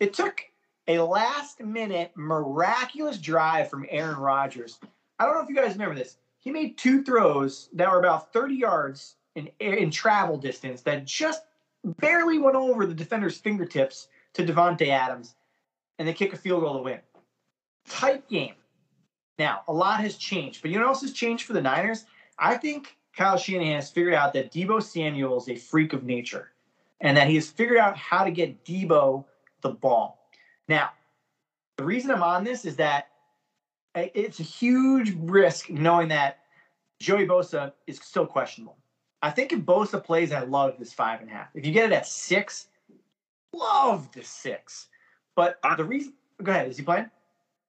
it took a last minute miraculous drive from Aaron Rodgers. I don't know if you guys remember this. He made two throws that were about 30 yards in, in travel distance that just barely went over the defender's fingertips to Davante Adams, and they kick a field goal to win. Tight game. Now, a lot has changed, but you know what else has changed for the Niners? I think Kyle Shanahan has figured out that Deebo Samuel is a freak of nature, and that he has figured out how to get Deebo the ball. Now, the reason I'm on this is that it's a huge risk knowing that Joey Bosa is still questionable. I think if Bosa plays, I love this five and a half. If you get it at six, love the six. But the reason, go ahead. Is he playing?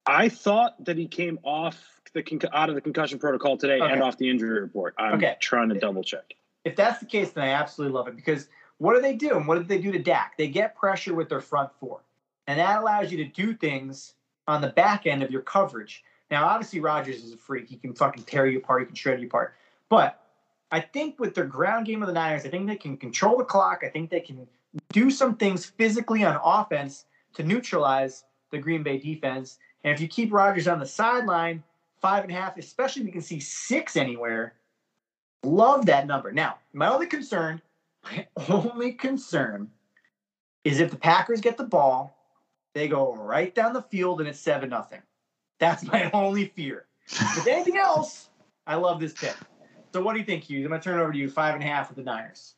I thought that he came off the out of the concussion protocol today okay. and off the injury report. I'm okay. trying to double check. If that's the case, then I absolutely love it because what do they do? And what did they do to Dak? They get pressure with their front four, and that allows you to do things on the back end of your coverage. Now, obviously, Rodgers is a freak. He can fucking tear you apart. He can shred you apart. But I think with their ground game of the Niners, I think they can control the clock. I think they can do some things physically on offense to neutralize the Green Bay defense. And if you keep Rodgers on the sideline, five and a half, especially if you can see six anywhere, love that number. Now, my only concern, [laughs] my only concern is if the Packers get the ball, they go right down the field and it's seven nothing. That's my [laughs] only fear. With anything else, I love this pick. So what do you think, Hughes? I'm gonna turn it over to you. Five and a half with the Niners.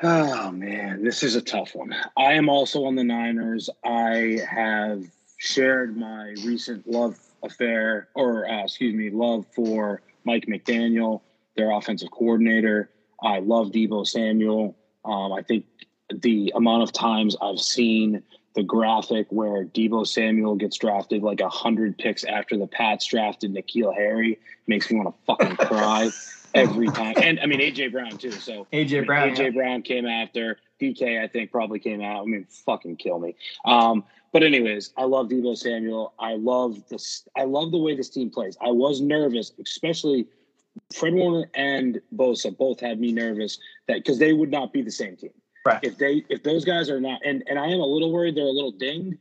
Oh man, this is a tough one. I am also on the Niners. I have shared my recent love affair, or uh, excuse me, love for Mike McDaniel, their offensive coordinator. I love Deebo Samuel. Um, I think the amount of times I've seen the graphic where Deebo Samuel gets drafted like a hundred picks after the Pats drafted N'Keal Harry makes me want to fucking cry. [laughs] every time. And I mean AJ Brown too. So AJ Brown. AJ Brown came after. DK, I think, probably came out. I mean, fucking kill me. Um, but anyways, I love Deebo Samuel. I love this. I love the way this team plays. I was nervous, especially Fred Warner and Bosa both had me nervous that because they would not be the same team. Right. If they if those guys are not and and I am a little worried they're a little dinged,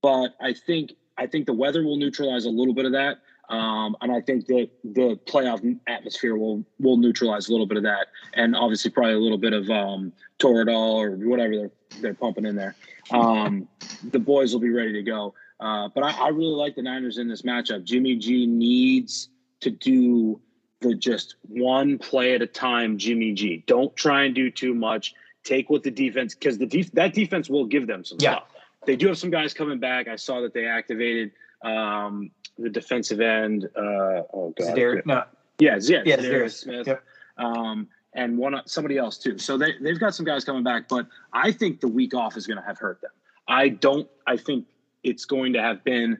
but I think I think the weather will neutralize a little bit of that. Um, and I think that the playoff atmosphere will will neutralize a little bit of that, and obviously probably a little bit of um, Toradol or whatever they're they're pumping in there. Um, the boys will be ready to go. Uh, but I, I really like the Niners in this matchup. Jimmy G needs to do the just one play at a time. Jimmy G, don't try and do too much. Take what the defense because the def- that defense will give them some Yeah. stuff. They do have some guys coming back. I saw that they activated um, the defensive end. Uh, oh god, Za'Darius- no, yeah, yeah, Yeah, Za'Darius. Smith, Yep. um, and one somebody else too. So they they've got some guys coming back, but I think the week off is going to have hurt them. I don't. I think it's going to have been.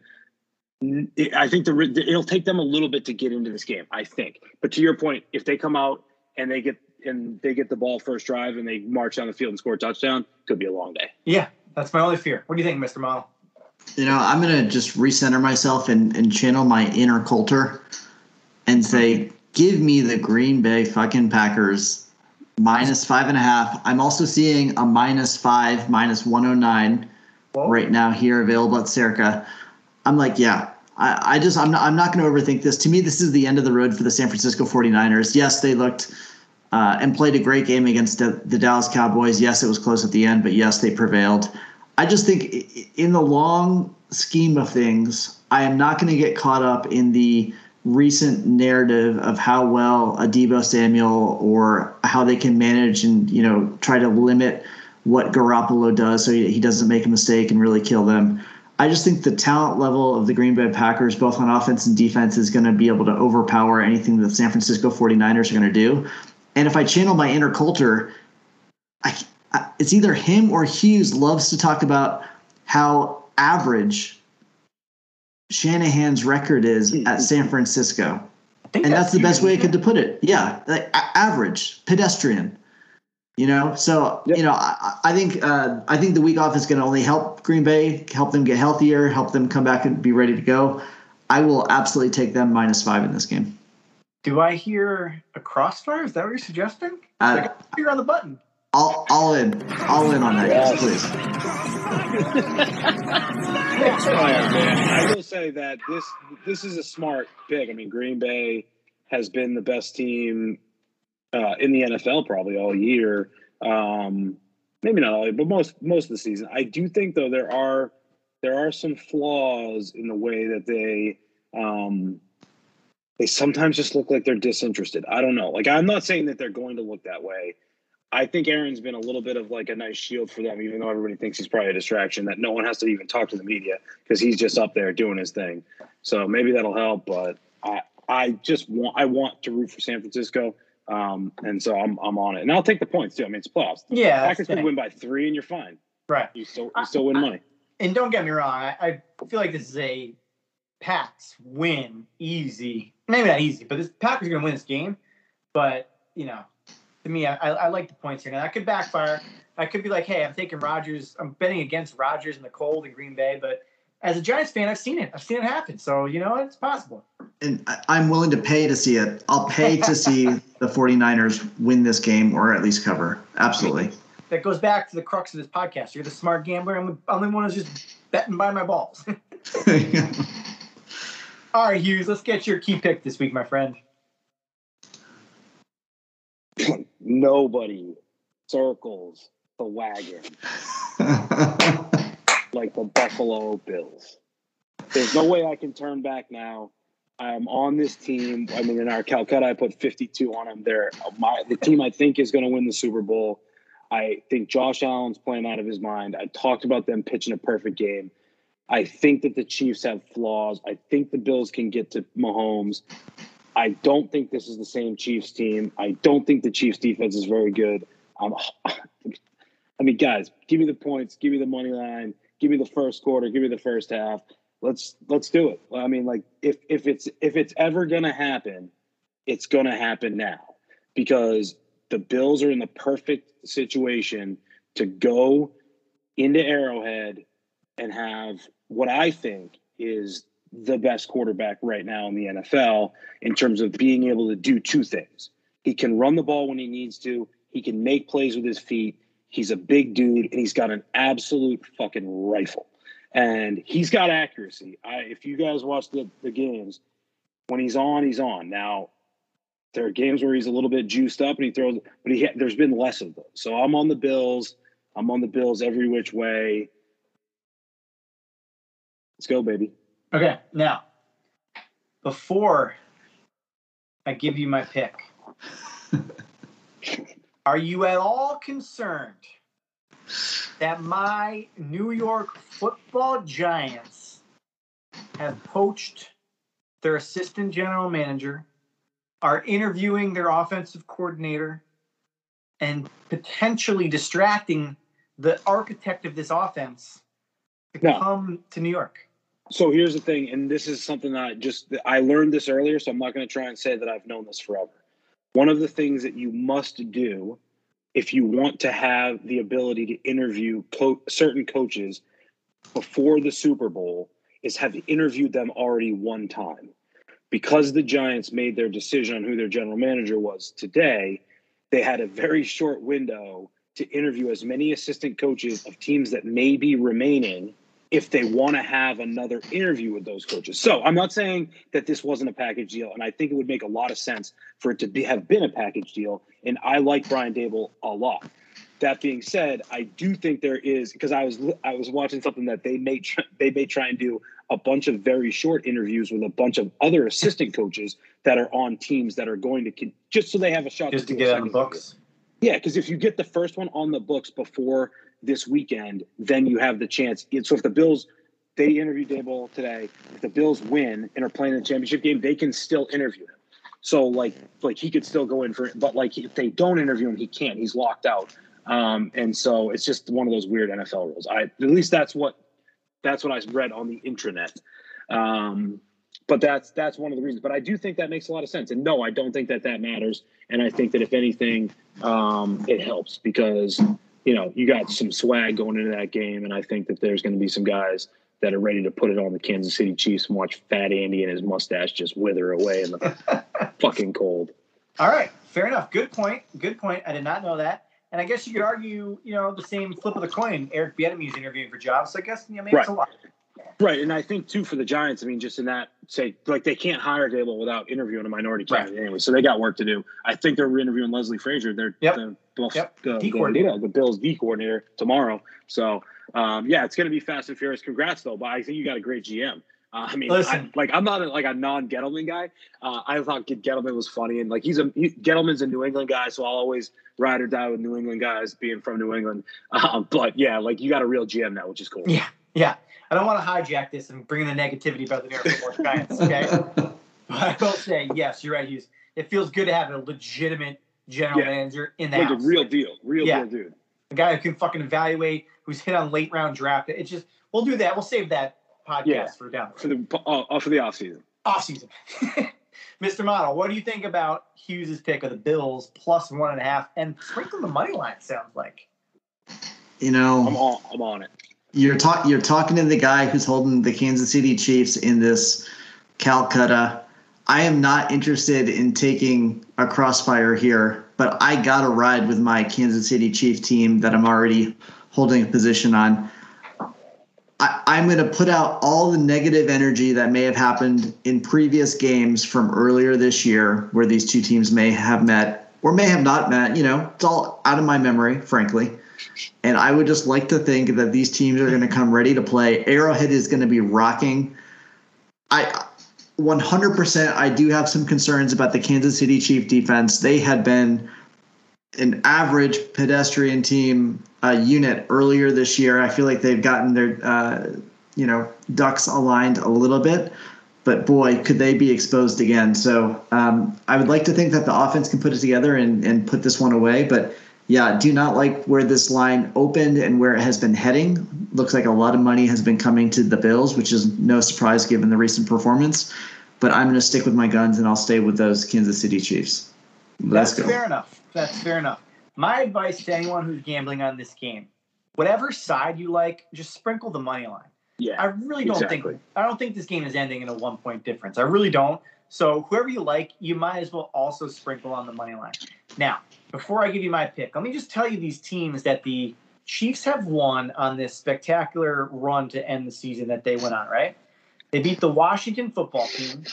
I think the it'll take them a little bit to get into this game. I think, but to your point, if they come out and they get and they get the ball first drive and they march down the field and score a touchdown, could be a long day. yeah, that's my only fear. What do you think, Mr. Model? You know, I'm gonna just recenter myself and, and channel my inner Coulter and say, give me the Green Bay fucking Packers minus five and a half. I'm also seeing a minus five, minus 109 Whoa. right now here available at Circa. I'm like, yeah. I, I just I'm not I'm not gonna overthink this. To me, this is the end of the road for the San Francisco 49ers. Yes, they looked uh, and played a great game against the, the Dallas Cowboys. Yes, it was close at the end, but yes, they prevailed. I just think in the long scheme of things, I am not going to get caught up in the recent narrative of how well a Deebo Samuel or how they can manage and you know try to limit what Garoppolo does so he, he doesn't make a mistake and really kill them. I just think the talent level of the Green Bay Packers, both on offense and defense, is going to be able to overpower anything the San Francisco 49ers are going to do. And if I channel my inner Coulter, I, I, it's either him or Hughes loves to talk about how average Shanahan's record is at San Francisco. And that's the best way I could to put it. Yeah, like a- average, pedestrian. You know, so Yep. you know, I, I think uh, I think the week off is going to only help Green Bay, help them get healthier, help them come back and be ready to go. I will absolutely take them minus five in this game. Do I hear a crossfire? Is that what you're suggesting? Uh, I got finger on the button. all, all in, all in on that, yes, please. Crossfire, man. I will say that this this is a smart pick. I mean, Green Bay has been the best team uh, in the NFL probably all year. Um, maybe not all year, but most most of the season. I do think though there are there are some flaws in the way that they um, they sometimes just look like they're disinterested. I don't know. Like I'm not saying that they're going to look that way. I think Aaron's been a little bit of like a nice shield for them, even though everybody thinks he's probably a distraction. That no one has to even talk to the media because he's just up there doing his thing. So maybe that'll help. But I, I just want, I want to root for San Francisco, um, and so I'm, I'm on it, and I'll take the points too. I mean, it's playoffs. Yeah, Packers could win by three, and you're fine. Right. You still, you still win money. And don't get me wrong, I, I feel like this is a Pats win easy. Maybe not easy, but this Packers are going to win this game. But you know, to me, I, I, like the points here. Now that could backfire. I could be like, hey, I'm taking Rodgers. I'm betting against Rodgers in the cold in Green Bay. But as a Giants fan, I've seen it. I've seen it happen. So you know, it's possible. and I- I'm willing to pay to see it. I'll pay to [laughs] see the 49ers win this game or at least cover. Absolutely. That goes back to the crux of this podcast. You're the smart gambler. I'm the only one who's just betting by my balls. [laughs] [laughs] All right, Hughes, let's get your key pick this week, my friend. [laughs] Nobody circles the wagon [laughs] like the Buffalo Bills. There's no way I can turn back now. I'm on this team. I mean, in our Calcutta, I put 52 on them. They're my the team I think is going to win the Super Bowl. I think Josh Allen's playing out of his mind. I talked about them pitching a perfect game. I think that the Chiefs have flaws. I think the Bills can get to Mahomes. I don't think this is the same Chiefs team. I don't think the Chiefs defense is very good. Um, [laughs] I mean, guys, give me the points, give me the money line, give me the first quarter, give me the first half. Let's let's do it. I mean, like if if it's if it's ever gonna happen, it's gonna happen now. because the Bills are in the perfect situation to go into Arrowhead and have what I think is the best quarterback right now in the NFL in terms of being able to do two things. He can run the ball when he needs to, he can make plays with his feet. He's a big dude and he's got an absolute fucking rifle. And he's got accuracy. I, if you guys watch the, the games, when he's on, he's on. Now, there are games where he's a little bit juiced up and he throws, but he there's been less of those. So I'm on the Bills. I'm on the Bills every which way. Let's go, baby. Okay, now before I give you my pick, [laughs] are you at all concerned that my New York football giants have poached their assistant general manager, are interviewing their offensive coordinator, and potentially distracting the architect of this offense to No. come to New York? So here's the thing, and this is something that I just I learned this earlier, so I'm not going to try and say that I've known this forever. One of the things that you must do if you want to have the ability to interview co- certain coaches before the Super Bowl is have interviewed them already one time. Because the Giants made their decision on who their general manager was today, they had a very short window to interview as many assistant coaches of teams that may be remaining if they want to have another interview with those coaches. So I'm not saying that this wasn't a package deal, and I think it would make a lot of sense for it to be, have been a package deal. And I like Brian Daboll a lot. That being said, I do think there is because I was I was watching something that they may tr- they may try and do a bunch of very short interviews with a bunch of other assistant coaches that are on teams that are going to just so they have a shot Just to a get on the interview. books. Yeah, because if you get the first one on the books before this weekend, then you have the chance. So if the Bills, they interview Daboll today. If the Bills win and are playing in the championship game, they can still interview him. So like, like he could still go in for it, but like if they don't interview him, he can't. He's locked out. Um, and so it's just one of those weird NFL rules. I at least that's what that's what I read on the intranet. Um, but that's that's one of the reasons. But I do think that makes a lot of sense. And no, I don't think that that matters. And I think that if anything, um, it helps because you know you got some swag going into that game, and I think that there's going to be some guys that are ready to put it on the Kansas City Chiefs and watch Fat Andy and his mustache just wither away in the [laughs] fucking cold. All right, fair enough. Good point. Good point. I did not know that. And I guess you could argue, you know, the same flip of the coin. Eric Bieniemy's interviewing for jobs. So I guess you know, maybe it's a lot. Right, and I think too for the Giants. I mean, just in that say, like they can't hire Daboll without interviewing a minority candidate anyway, so they got work to do. I think they're interviewing Leslie Frazier. They're Yep. the, Bills- Yep. the, D the- coordinator. the Bills D coordinator tomorrow. So um, yeah, it's going to be fast and furious. Congrats though, but I think you got a great GM. Uh, I mean, I, like I'm not a, like a non Gettleman guy. Uh, I thought Gettleman was funny, and like he's a he, Gettleman's a New England guy, so I'll always ride or die with New England guys, being from New England. [laughs] Um, but yeah, like you got a real GM now, which is cool. Yeah, yeah. I don't want to hijack this and bring in the negativity about the New York Football Giants. Okay, [laughs] but I will say, yes, you're right, Hughes. It feels good to have a legitimate general Yeah. manager in the like house. a real deal, real Yeah. deal dude. a guy who can fucking evaluate, who's hit on late round draft. It's just we'll do that. We'll save that podcast Yeah. for down for the uh, uh, for the off season. off season. [laughs] Mr. Model, what do you think about Hughes' pick of the Bills plus one and a half and sprinkle the money line? Sounds like You know, I'm on. I'm on it. You're talk you're talking to the guy who's holding the Kansas City Chiefs in this Calcutta. I am not interested in taking a crossfire here, but I gotta ride with my Kansas City Chief team that I'm already holding a position on. I, I'm going to put out all the negative energy that may have happened in previous games from earlier this year, where these two teams may have met or may have not met. You know, it's all out of my memory, frankly. And I would just like to think that these teams are going to come ready to play. Arrowhead is going to be rocking. I 100% I do have some concerns about the Kansas City Chief defense. They had been an average pedestrian team uh, unit earlier this year. I feel like they've gotten their uh, you know ducks aligned a little bit, but boy, could they be exposed again. So um, I would like to think that the offense can put it together and, and put this one away. But yeah, do not like where this line opened and where it has been heading. Looks like a lot of money has been coming to the Bills, which is no surprise given the recent performance. But I'm going to stick with my guns and I'll stay with those Kansas City Chiefs. Let's That's go. fair enough. That's fair enough. My advice to anyone who's gambling on this game, whatever side you like, just sprinkle the money line. Yeah. I really don't Exactly. think I don't think this game is ending in a one point difference. I really don't. So whoever you like, you might as well also sprinkle on the money line. Now, before I give you my pick, let me just tell you these teams that the Chiefs have won on this spectacular run to end the season that they went on, right? They beat the Washington football team.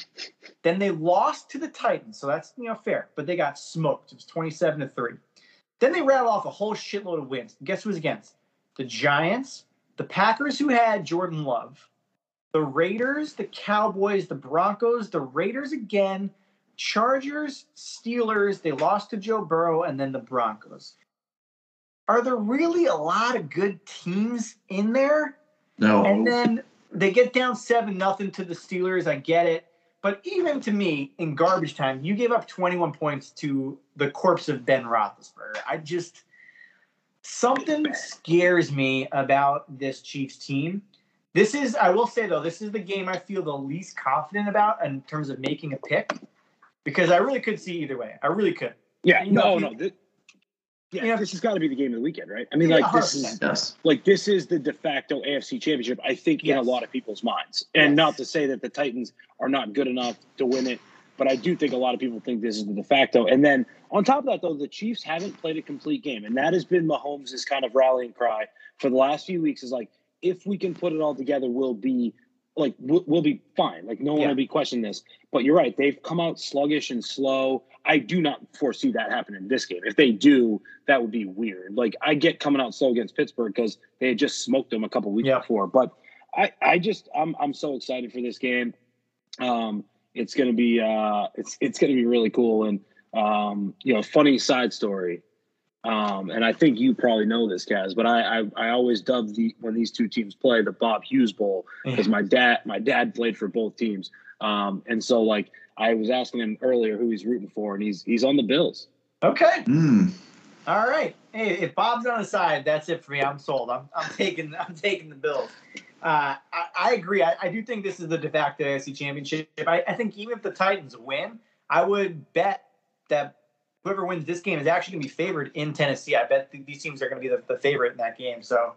Then they lost to the Titans, so that's you know fair, but they got smoked. It was 27 to 3. Then they rattled off a whole shitload of wins. Guess who's against? The Giants, the Packers who had Jordan Love, the Raiders, the Cowboys, the Broncos, the Raiders again, Chargers, Steelers, they lost to Joe Burrow, and then the Broncos. Are there really a lot of good teams in there? No. And then they get down seven nothing to the Steelers. I get it, but even to me, in garbage time, you gave up 21 points to the corpse of Ben Roethlisberger. I just something scares me about this Chiefs team. This is, I will say though, this is the game I feel the least confident about in terms of making a pick, because I really could see either way. I really could. Yeah. You know, No, you- no. This, yeah, you know, this has got to be the game of the weekend, right? I mean, like this is 100%. yes. like this is the de facto AFC championship, I think, in a lot of people's minds. And Yes. not to say that the Titans are not good enough to win it, but I do think a lot of people think this is the de facto. And then on top of that, though, the Chiefs haven't played a complete game, and that has been Mahomes' kind of rallying cry for the last few weeks. Is like, if we can put it all together, we'll be like we'll, we'll be fine. Like no one Yeah. will be questioning this. But you're right; they've come out sluggish and slow. I do not foresee that happening in this game. If they do, that would be weird. Like I get coming out slow against Pittsburgh because they had just smoked them a couple weeks Yeah. before. But I, I just I'm I'm so excited for this game. Um, it's gonna be uh, it's it's gonna be really cool and um, you know, funny side story. Um, and I think you probably know this, Kaz, but I, I I always dub the when these two teams play the Bob Hughes Bowl because my dad my dad played for both teams. Um, and so like I was asking him earlier who he's rooting for, and he's he's on the Bills. Okay. Mm. All right. Hey, if Bob's on the side, that's it for me. I'm sold. I'm, I'm taking I'm taking the Bills. Uh, I, I agree. I, I do think this is the de facto AFC championship. I, I think even if the Titans win, I would bet that whoever wins this game is actually going to be favored in Tennessee. I bet th- these teams are going to be the, the favorite in that game. So,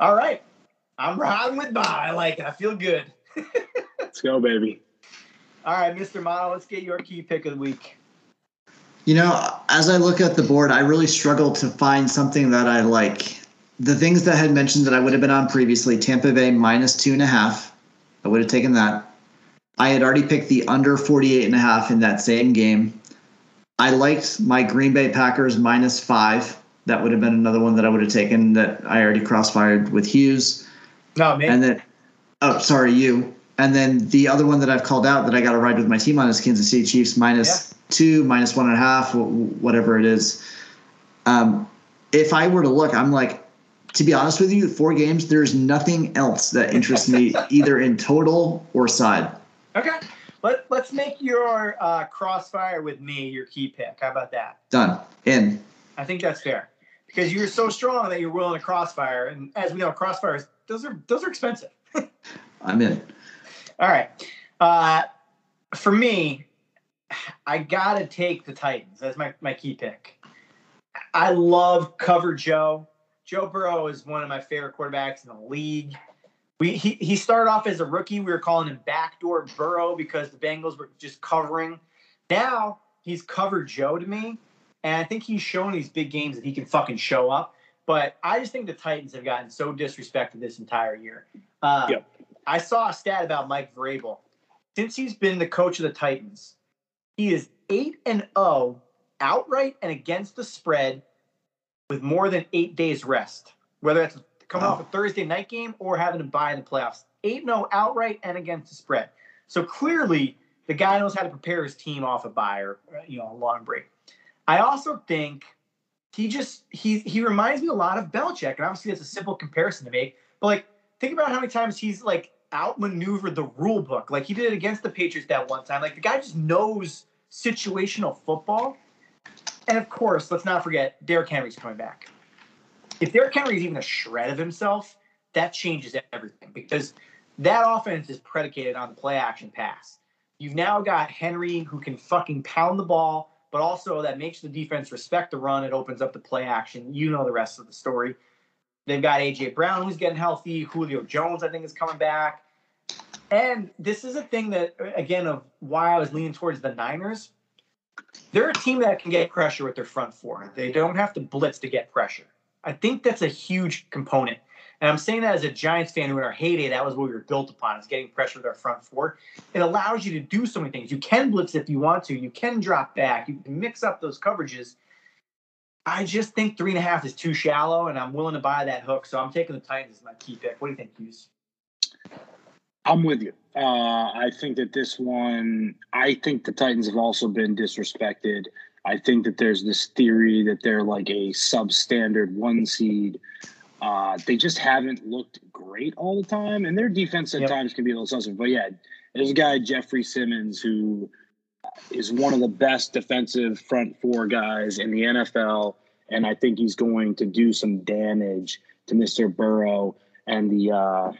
all right. I'm riding with Bob. I like it. I feel good. [laughs] Let's go, baby. All right, Mr. Model, let's get your key pick of the week. You know, as I look at the board, I really struggle to find something that I like. The things that I had mentioned that I would have been on previously, Tampa Bay minus two and a half. I would have taken that. I had already picked the under 48 and a half in that same game. I liked my Green Bay Packers minus five. That would have been another one that I would have taken that I already crossfired with Hughes. No, man. And then, oh, sorry, you. And then the other one that I've called out that I got to ride with my team on is Kansas City Chiefs minus two, minus one and a half, whatever it is. Um, if I were to look, I'm like, to be honest with you, four games, there's nothing else that interests me [laughs] either in total or side. Okay. Let, let's make your uh, crossfire with me your key pick. How about that? Done. In. I think that's fair because you're so strong that you're willing to crossfire, and as we know, crossfires those are those are expensive. [laughs] I'm in. All right, uh, for me, I gotta take the Titans as my my key pick. I love cover Joe. Joe Burrow is one of my favorite quarterbacks in the league. We he, he started off as a rookie. We were calling him backdoor Burrow because the Bengals were just covering. Now he's covered Joe to me, and I think he's shown these big games that he can fucking show up. But I just think the Titans have gotten so disrespected this entire year. Uh, Yep. I saw a stat about Mike Vrabel. Since he's been the coach of the Titans, he is eight and zero outright and against the spread with more than eight days rest. Whether it's coming Wow. off a oh. Thursday night game or having to buy in the playoffs, eight and zero outright and against the spread. So clearly, the guy knows how to prepare his team off a bye or you know a long break. I also think he just he he reminds me a lot of Belichick, and obviously that's a simple comparison to make. But like, think about how many times he's like outmaneuvered the rule book. Like he did it against the Patriots that one time. Like the guy just knows situational football. And of course, let's not forget Derrick Henry's coming back. If Derrick Henry is even a shred of himself, that changes everything because that offense is predicated on the play action pass. You've now got Henry who can fucking pound the ball, but also that makes the defense respect the run. It opens up the play action. You know the rest of the story. They've got AJ Brown who's getting healthy. Julio Jones, I think, is coming back. And this is a thing that, again, of why I was leaning towards the Niners. They're a team that can get pressure with their front four. They don't have to blitz to get pressure. I think that's a huge component. And I'm saying that as a Giants fan who in our heyday, that was what we were built upon, is getting pressure with our front four. It allows you to do so many things. You can blitz if you want to. You can drop back. You can mix up those coverages. I just think three and a half is too shallow, and I'm willing to buy that hook. So I'm taking the Titans as my key pick. What do you think, Hughes? I'm with you. Uh, I think that this one, I think the Titans have also been disrespected. I think that there's this theory that they're like a substandard one seed. Uh, they just haven't looked great all the time, and their defense at yep. times can be a little suspect. But yeah, there's a guy Jeffrey Simmons who is one of the best defensive front four guys in the NFL, and I think he's going to do some damage to Mr. Burrow and the uh,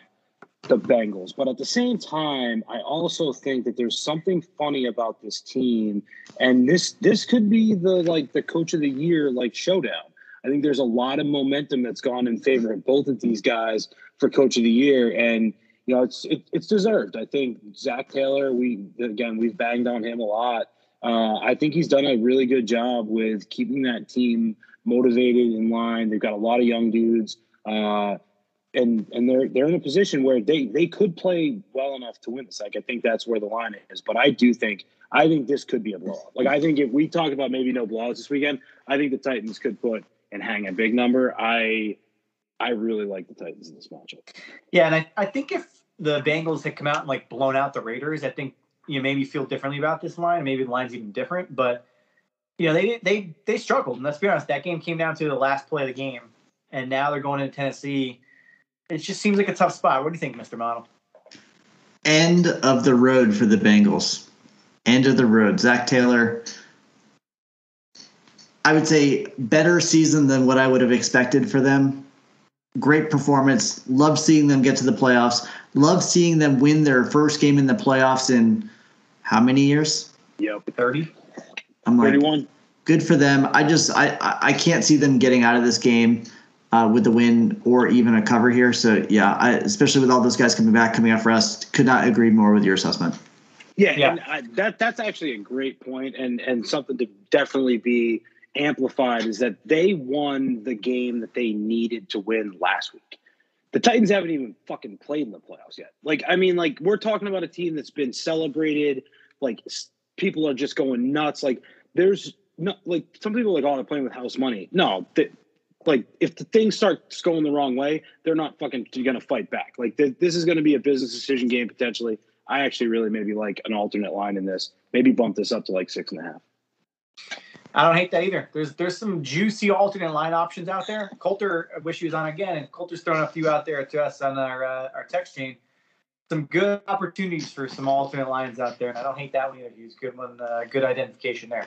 the Bengals. But at the same time, I also think that there's something funny about this team, and this this could be the like the coach of the year like showdown. I think there's a lot of momentum that's gone in favor of both of these guys for coach of the year, and you know it's it, it's deserved. I think Zac Taylor. We again we've banged on him a lot. Uh, I think he's done a really good job with keeping that team motivated in line. They've got a lot of young dudes. Uh, and and they're they're in a position where they they could play well enough to win this. Like I think that's where the line is. But I do think I think this could be a blowout. Like I think if we talk about maybe no blowouts this weekend, I think the Titans could put and hang a big number. I I really like the Titans in this matchup. Yeah, and I, I think if the Bengals had come out and like blown out the Raiders, I think you know maybe feel differently about this line. Maybe the line's even different, but you know they they they struggled. And let's be honest, that game came down to the last play of the game, and now they're going into Tennessee it just seems like a tough spot. What do you think, Mr. Model? End of the road for the Bengals. End of the road. Zac Taylor. I would say better season than what I would have expected for them. Great performance. Love seeing them get to the playoffs. Love seeing them win their first game in the playoffs in how many years? Yeah, thirty. I'm like, 31. Good for them. I just I I can't see them getting out of this game uh, with the win or even a cover here. So yeah, I, especially with all those guys coming back, coming off rest, could not agree more with your assessment. Yeah, yeah. I, that that's actually a great point, and and something to definitely be amplified is that they won the game that they needed to win last week. The Titans haven't even fucking played in the playoffs yet. Like, I mean, like we're talking about a team that's been celebrated. Like, people are just going nuts. Like, there's no like some people are like, oh, they're playing with house money. No, they, like if the thing starts going the wrong way, they're not fucking going to fight back. Like th- this is going to be a business decision game potentially. I actually really maybe like an alternate line in this. Maybe bump this up to like six and a half. I don't hate that either. There's there's some juicy alternate line options out there. Coulter, I wish he was on again, and Coulter's throwing a few out there to us on our uh, our text chain. Some good opportunities for some alternate lines out there, and I don't hate that one either. He's good one, uh, good identification there.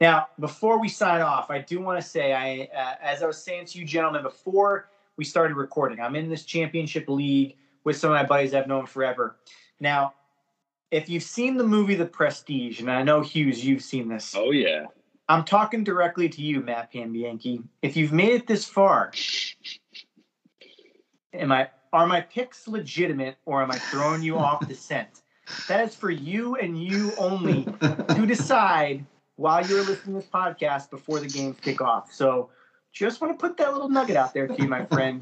Now, before we sign off, I do want to say, I uh, as I was saying to you gentlemen before we started recording, I'm in this championship league with some of my buddies I've known forever. Now, if you've seen the movie The Prestige, and I know Hughes, you've seen this. Oh yeah. I'm talking directly to you, Matt Panbianchi. If you've made it this far, am I are my picks legitimate or am I throwing you off the scent? That is for you and you only to [laughs] decide while you're listening to this podcast before the games kick off. So just want to put that little nugget out there to you, my friend.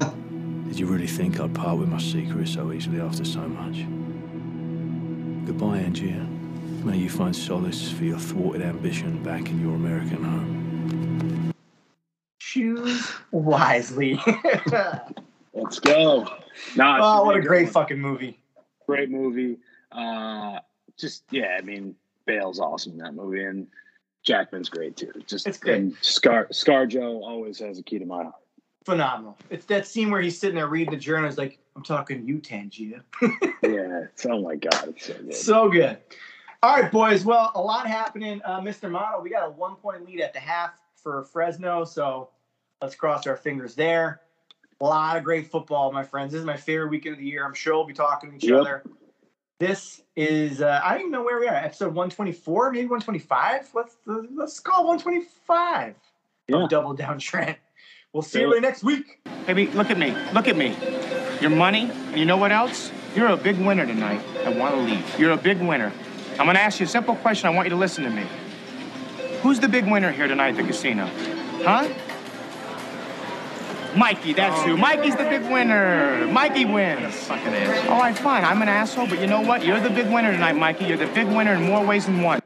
Did you really think I'd part with my secret so easily after so much? Goodbye, Angier. May you find solace for your thwarted ambition back in your American home. Choose wisely. [laughs] Let's go. Nah, oh, what a great one. fucking movie. Great movie. Uh, just, yeah, I mean, Bale's awesome in that movie. And Jackman's great too. Just it's great. Scar ScarJo always has a key to my heart. Phenomenal. It's that scene where he's sitting there reading the journal. He's like, "I'm talking to you, Tangia." [laughs] yeah. It's, oh my god, it's so good. So good. All right, boys. Well, a lot happening, uh, Mr. Model. We got a one point lead at the half for Fresno, so let's cross our fingers there. A lot of great football, my friends. This is my favorite weekend of the year. I'm sure we'll be talking to each yep. other This is uh, I don't even know where we are. Episode 124, maybe 125. Let's let's call 125 Yeah. Double Down [laughs] Trent. We'll see Yeah. you next week. Baby, look at me. Look at me. Your money, and you know what else? You're a big winner tonight. I want to leave. You're a big winner. I'm going to ask you a simple question. I want you to listen to me. Who's the big winner here tonight at the casino? Huh? Mikey, that's who. Mikey's the big winner. Mikey wins. Fucking ass. All right, fine. I'm an asshole, but you know what? You're the big winner tonight, Mikey. You're the big winner in more ways than one.